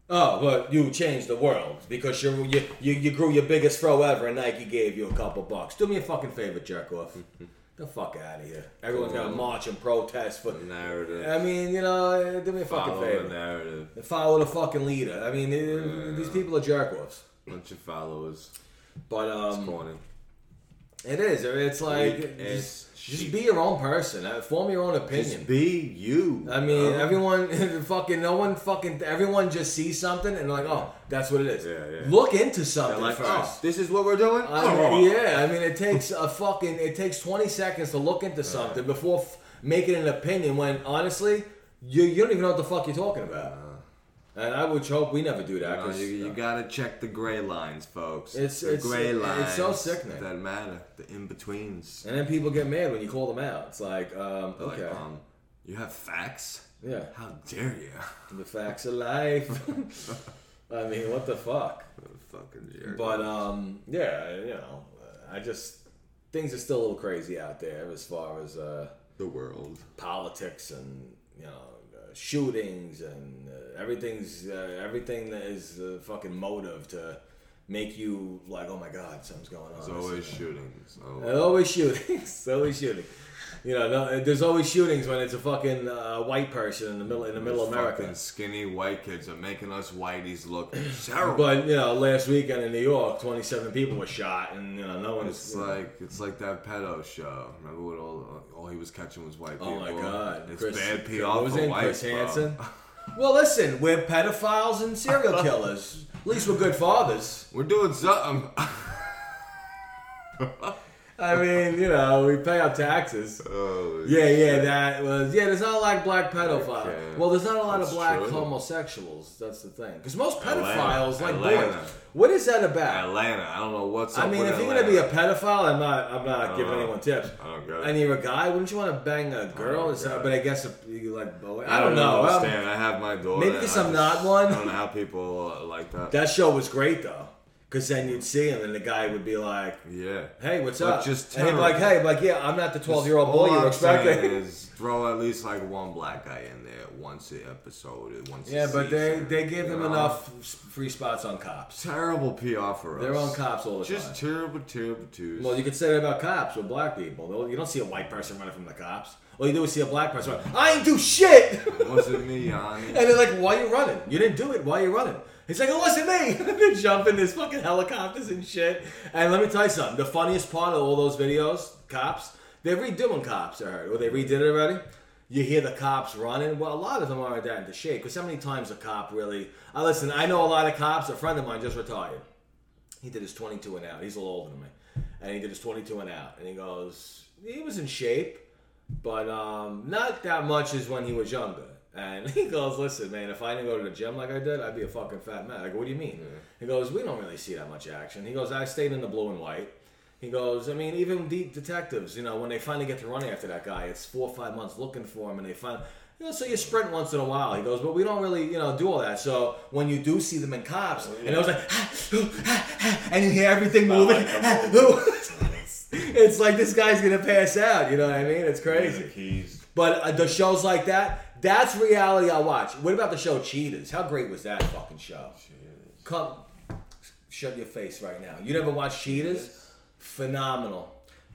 A: Oh, but you changed the world because you you, you grew your biggest throw ever and Nike gave you a couple bucks. Do me a fucking favor, jerk off. the fuck out of here. Everyone's got to march and protest for.
B: The narrative.
A: I mean, you know, do me a fucking
B: Follow
A: favor.
B: the narrative.
A: Follow the fucking leader. I mean, they- these people are jerk offs.
B: Bunch of followers.
A: But um, it is. It's like
B: Weak
A: just, just be your own person. Uh, Form your own opinion.
B: Just be you.
A: I mean,
B: bro.
A: everyone, fucking, no one, fucking, everyone just sees something and like, oh, that's what it is.
B: Yeah, yeah.
A: Look into something
B: like,
A: first.
B: oh, this is what we're doing.
A: I
B: Oh.
A: mean, yeah, I mean, it takes a fucking, it takes 20 seconds to look into something before f- making an opinion when, honestly, you, you don't even know what the fuck you're talking about. And I would hope we never do that.
B: No,
A: 'cause,
B: you, you
A: uh,
B: gotta check the gray lines, folks.
A: It's-
B: the
A: it's-
B: gray lines.
A: it's so sickening.
B: That matter. The in betweens.
A: and then people get mad when you call them out. It's like, um,
B: Like,
A: okay.
B: um, you have facts.
A: yeah.
B: How dare you?
A: The facts of life. I mean, what the fuck?
B: Fucking jerk.
A: But um, yeah, you know, I just things are still a little crazy out there as far as uh,
B: the world.
A: politics and you know shootings and uh, everything's uh, everything that is uh, fucking motive to make you like, oh my god, something's going on.
B: There's always shootings.
A: There's always shootings. always shooting. You know, no, there's always shootings when it's a fucking uh, white person in the middle in the middle of America.
B: Fucking skinny white kids are making us whiteys look terrible.
A: But you know, last weekend in New York, 27 people were shot, and you know, no one's.
B: It's like it's like that pedo show. Remember what all all he was catching was white people.
A: Oh my god,
B: It's
A: Chris-
B: bad PR
A: what was
B: for
A: it,
B: whites,
A: Chris. Hansen? Well, listen, we're pedophiles and serial killers. At least we're good fathers.
B: We're doing something.
A: I mean, you know, we pay our taxes.
B: oh,
A: Yeah, yeah, that was yeah. There's not a lot of black pedophiles.
B: Okay.
A: Well, there's not a lot
B: That's
A: of black
B: true.
A: homosexuals. That's the thing. Because most
B: Atlanta.
A: pedophiles like
B: Atlanta.
A: boys. What is that about?
B: Atlanta. I don't know what's up
A: I mean, if you're gonna be a pedophile, I'm not. I'm not
B: don't
A: giving
B: know.
A: anyone tips.
B: I don't get it.
A: And you're a guy, wouldn't you want to bang a girl? Not- but I guess if you like, I
B: I
A: don't know. Um,
B: Understand? I have my daughter.
A: maybe because I'm
B: just-
A: not one.
B: I don't know how people uh, like that.
A: That show was great though, Because then you'd see him, and the guy would be like,
B: Yeah.
A: "Hey, what's
B: But
A: up?"
B: just
A: and he'd be like. "Hey, like, yeah, I'm not the 12 year old boy you're expecting."
B: is throw at least like one black guy in there once an episode, uh, once. a
A: Yeah, but they
B: season,
A: they give
B: you
A: them
B: know?
A: enough free spots on cops.
B: Terrible PR for us.
A: They're on cops all the
B: Just
A: time.
B: Just terrible, terrible twos.
A: Well, you could say that about cops with black people. You don't see a white person running from the cops. All you do is see a black person run. I ain't do shit.
B: wasn't me, Yanni.
A: And they're like, why you running? You didn't do it. Why you running? He's like, it wasn't me. they're jumping this fucking helicopters and shit. And let me tell you something. The funniest part of all those videos, cops, they're redoing cops, I heard. Or they redid it already. You hear the cops running. Well, a lot of them aren't that into shape. Because how many times a cop really... I listen, I know a lot of cops. A friend of mine just retired. He did his 22 and out. He's a little older than me. And he did his 22 and out. And he goes, he was in shape, but um, not that much as when he was younger. And he goes, listen, man, if I didn't go to the gym like I did, I'd be a fucking fat man. I go, what do you mean? He goes, we don't really see that much action. He goes, I stayed in the blue and white. He goes, I mean, even deep detectives, you know, when they finally get to running after that guy, it's four or five months looking for him, and they find, you know, so you sprint once in a while. He goes, but we don't really, you know, do all that. So when you do see them in cops, and it was like, ah, ah, ah, and you hear everything moving, it's like this guy's gonna pass out. You know what I mean? It's crazy.
B: He's
A: But uh, the shows like that, that's reality I watch. What about the show Cheaters? How great was that fucking show? Come, shut your face right now. You never watched Cheaters? Phenomenal.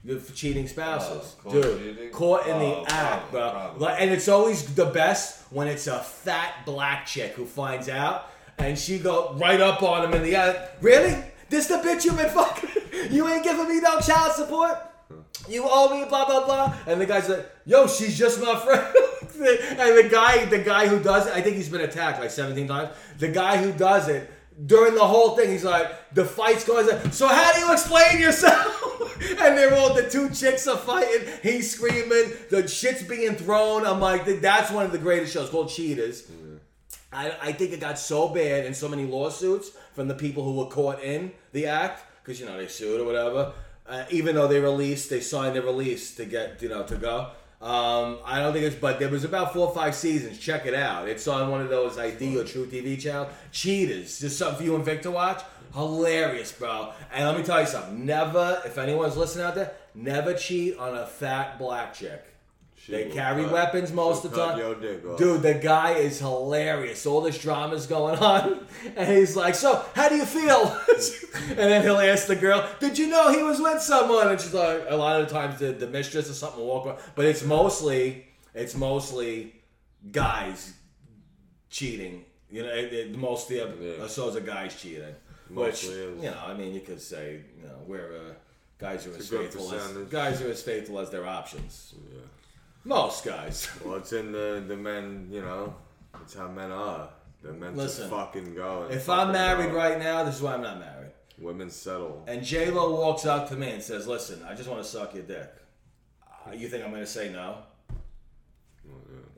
A: Good for cheating spouses,
B: Oh, caught
A: dude.
B: cheating?
A: Caught in
B: Oh,
A: the act, bro. Like, and it's always the best when it's a fat black chick who finds out, and she go right up on him in the act. Really? This the bitch you been fucking? You ain't giving me no child support? You owe me blah blah blah. And the guy's like, yo, she's just my friend. and the guy, the guy who does it, I think he's been attacked like 17 times. The guy who does it during the whole thing, he's like, the fight's going. Like, so how do you explain yourself? and they're all the two chicks are fighting. He's screaming. The shit's being thrown. I'm like, that's one of the greatest shows called Cheaters. I, I think it got so bad and so many lawsuits from the people who were caught in the act because you know they sued or whatever. Uh, even though they released, they signed their release to get you know to go. Um, I don't think it's, but there was about four or five seasons. Check it out. It's on one of those ID or truTV channel. Cheaters, just something for you and Vic to watch. Hilarious, bro. And let me tell you something. Never, if anyone's listening out there, never cheat on a fat black chick. They carry
B: cut-
A: weapons most of the time.
B: your dick off.
A: Dude, the guy is hilarious. All this drama's going on. And he's like, So, how do you feel? and then he'll ask the girl, Did you know he was with someone? And she's like, A lot of the times the, the mistress or something will walk around. But it's mostly, it's mostly guys cheating. You know, it, it, mostly, uh,
B: Yeah.
A: so is a guys cheating.
B: Mostly
A: Which,
B: is.
A: you know, I mean, you could say, you know, we're uh, guys are as
B: It's a good
A: faithful as guys are as faithful as their options.
B: Yeah.
A: Most guys.
B: Well, it's in the the men. You know, it's how men are. They're meant
A: Listen,
B: to fucking go. and
A: If I'm
B: fucking
A: married
B: go.
A: right now, this is why I'm not married.
B: women settle.
A: And J Lo walks up to me and says, "Listen, I just want to suck your dick." Uh, you think I'm going to say no?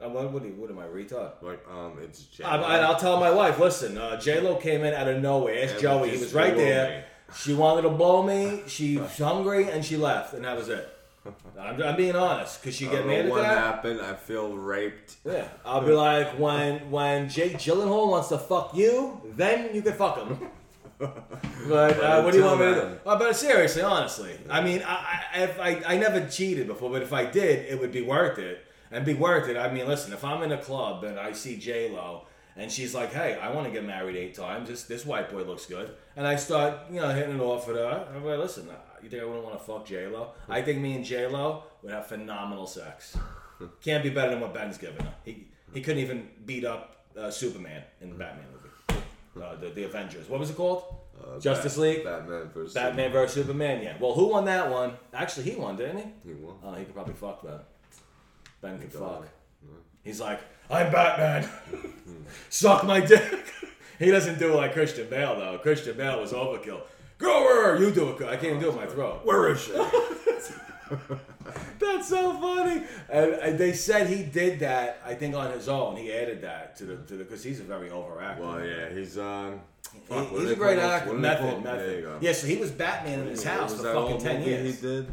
A: Uh, what, what, do you- what am I retard?
B: Like um, it's. J-
A: I, and I'll tell my wife, "Listen, uh, J Lo came in out of nowhere. Ask
B: Yeah,
A: Joey. He
B: just
A: was right there. She wanted to blow me. She was hungry and she left, and that was it. I'm, I'm being honest. because
B: you
A: get
B: don't
A: mad at
B: what
A: that?
B: happened. I feel raped.
A: Yeah, I'll be like, when when Jake Gyllenhaal wants to fuck you, then you can fuck him. But uh, what do you want me to do? Oh, but seriously, honestly, I mean, I, I, if I I never cheated before, but if I did, it would be worth it, and be worth it. I mean, listen, if I'm in a club and I see J Lo and she's like, "Hey, I want to get married eight times. This this white boy looks good," and I start, you know, hitting it off with her, I'm like, "Listen, uh, you think I wouldn't want to fuck J Lo? I think me and J Lo would have phenomenal sex. Can't be better than what Ben's giving her. He he couldn't even beat up uh, Superman in the Batman movie, uh, the the Avengers. What was it called?
B: Uh,
A: Justice
B: Bat-
A: League?
B: Batman versus
A: Batman versus Superman. Yeah. Well, who won that one? Actually, he won, didn't he?
B: He won.
A: Oh, he could probably fuck that. Ben could fuck. He's like, I'm Batman. Suck my dick. he doesn't do it like Christian Bale though. Christian Bale was overkill. Go where you do it. I can't do it with my throat.
B: Where is she?
A: That's so funny. And, and they said he did that. I think on his own. He added that to the to the because he's a very overactor.
B: well, yeah, he's um. Fuck, do
A: he's a great actor.
B: What do they call
A: Method,
B: it? There you
A: method. Yeah, so he was Batman in his house for fucking ten years.
B: He did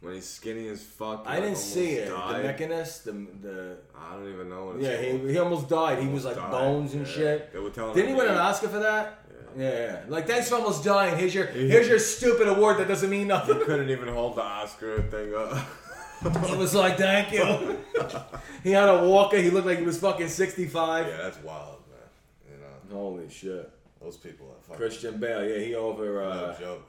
B: when he's skinny as fuck.
A: I
B: like,
A: didn't see it.
B: almost
A: The. Machinist, the the
B: I don't even know what. It's
A: yeah,
B: called.
A: he, he almost died. He was like
B: Died,
A: bones and
B: yeah.
A: shit.
B: They were telling
A: Didn't he win an Oscar for that? Yeah, yeah. Like thanks for almost dying. Here's your here's your stupid award that doesn't mean nothing.
B: Couldn't even hold the Oscar thing up.
A: He was like, thank you. he had a walker. He looked like he was fucking 65.
B: yeah, that's wild, man. You know,
A: Holy shit.
B: those people are fucking
A: Christian Bale, yeah, he over
B: no
A: uh,
B: joke.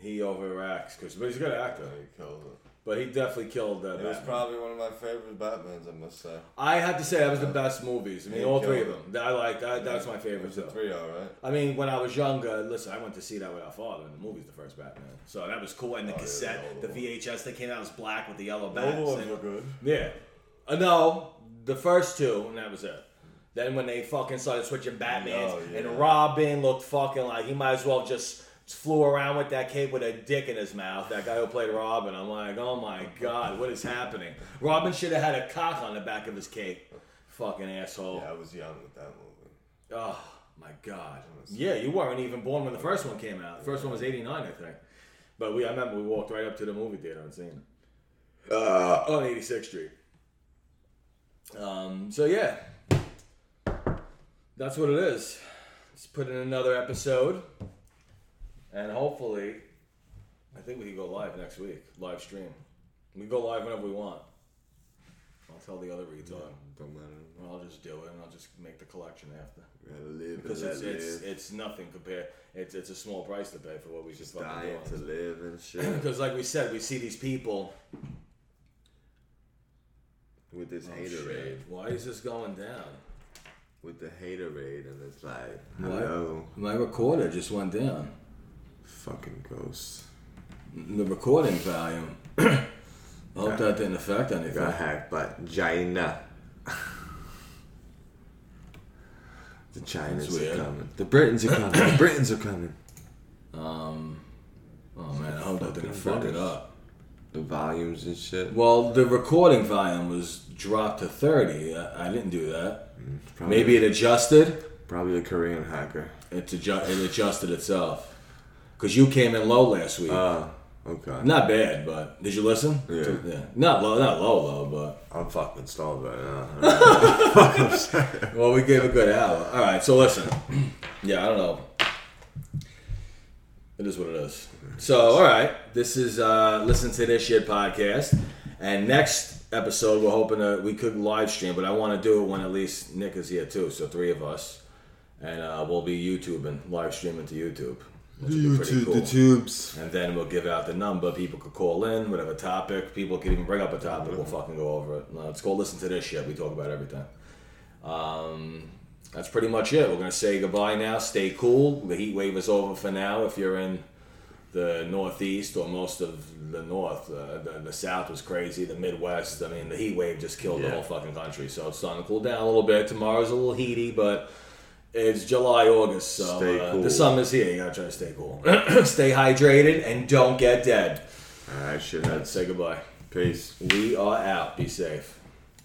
A: he overacts because but he's a good actor.
B: He killed it.
A: But he definitely killed uh,
B: It was probably one of my favorite Batmans, I must say.
A: I have to say that was the best movies. I mean,
B: He
A: all three of
B: killed
A: them. I like that. That's my
B: It
A: favorite.
B: was a
A: Though.
B: three, all right.
A: I mean, when I was younger, listen, I went to see that with our father, and the movie's the first Batman. So that was cool. And the
B: Oh, yeah,
A: cassette,
B: the
A: the
B: older
A: VHS that came out was black with the yellow
B: The
A: bats.
B: older ones
A: and-
B: were good.
A: Yeah. Uh, no, the first two, and that was it. Then when they fucking started switching Batmans,
B: Oh, yeah.
A: and Robin looked fucking like he might as well just flew around with that cape with a dick in his mouth. That guy who played Robin. I'm like, oh my god, what is happening? Robin should have had a cock on the back of his cape. Fucking asshole.
B: Yeah, I was young with that movie.
A: Oh my god. Yeah, you weren't even born when the first one came out. The first one was '89, I think. But we, I remember we walked right up to the movie theater and seen it uh, on 86th Street. Um, so yeah, that's what it is. Let's put in another episode, and hopefully, I think we can go live next week, live stream. We can go live whenever we want. I'll tell the other retard.
B: Don't matter.
A: I'll just do it, and I'll just make the collection after.
B: Live
A: Because it's, it's
B: live.
A: it's nothing compared. It's it's a small price to pay for what we just fucking
B: Dying to live and shit.
A: Because like we said, we see these people.
B: with this
A: Oh,
B: haterade.
A: Why is this going down?
B: With the haterade, and it's like, hello,
A: My recorder just went down.
B: Fucking ghost.
A: The recording volume. I hope that didn't affect anything.
B: Got hacked by China. the Chinas
A: That's
B: are coming. The Britons are coming. the Britons are coming.
A: Um. Oh man, I hope that didn't fuck it up.
B: The volumes and shit.
A: Well, the recording volume was dropped to thirty. I, I didn't do that.
B: Probably,
A: Maybe it adjusted.
B: probably a Korean hacker.
A: It, adju- it adjusted itself. Because you came in low last week.
B: Uh, okay.
A: Not bad, but did you listen?
B: Yeah.
A: To- yeah. Not low, not low, low, but
B: I'm fucking stalled right now.
A: well, we gave a good hour. All right, so listen. Yeah, I don't know. It is what it is. So, all right, this is uh, listen to this shit podcast, and next episode we're hoping that we could live stream, but I want to do it when at least Nick is here too, so three of us, and uh, we'll be YouTubing, live streaming to YouTube. Which would be pretty cool.
B: tubes.
A: And then we'll give out the number. People could call in, whatever topic. People could even bring up a topic. We'll fucking go over it. No, let's go Listen to This Shit. We talk about everything. Um, that's pretty much it. We're going to say goodbye now. Stay cool. The heat wave is over for now if you're in the Northeast or most of the North. Uh, the, the South was crazy. The Midwest, I mean, the heat wave just killed the whole fucking country. So it's starting to cool down a little bit. Tomorrow's a little heaty, but it's July, August, so
B: Stay
A: uh,
B: cool.
A: the summer's here. You gotta try to stay cool. stay hydrated and don't get dead.
B: Alright, shitheads.
A: Say goodbye.
B: Peace.
A: We are out. Be safe.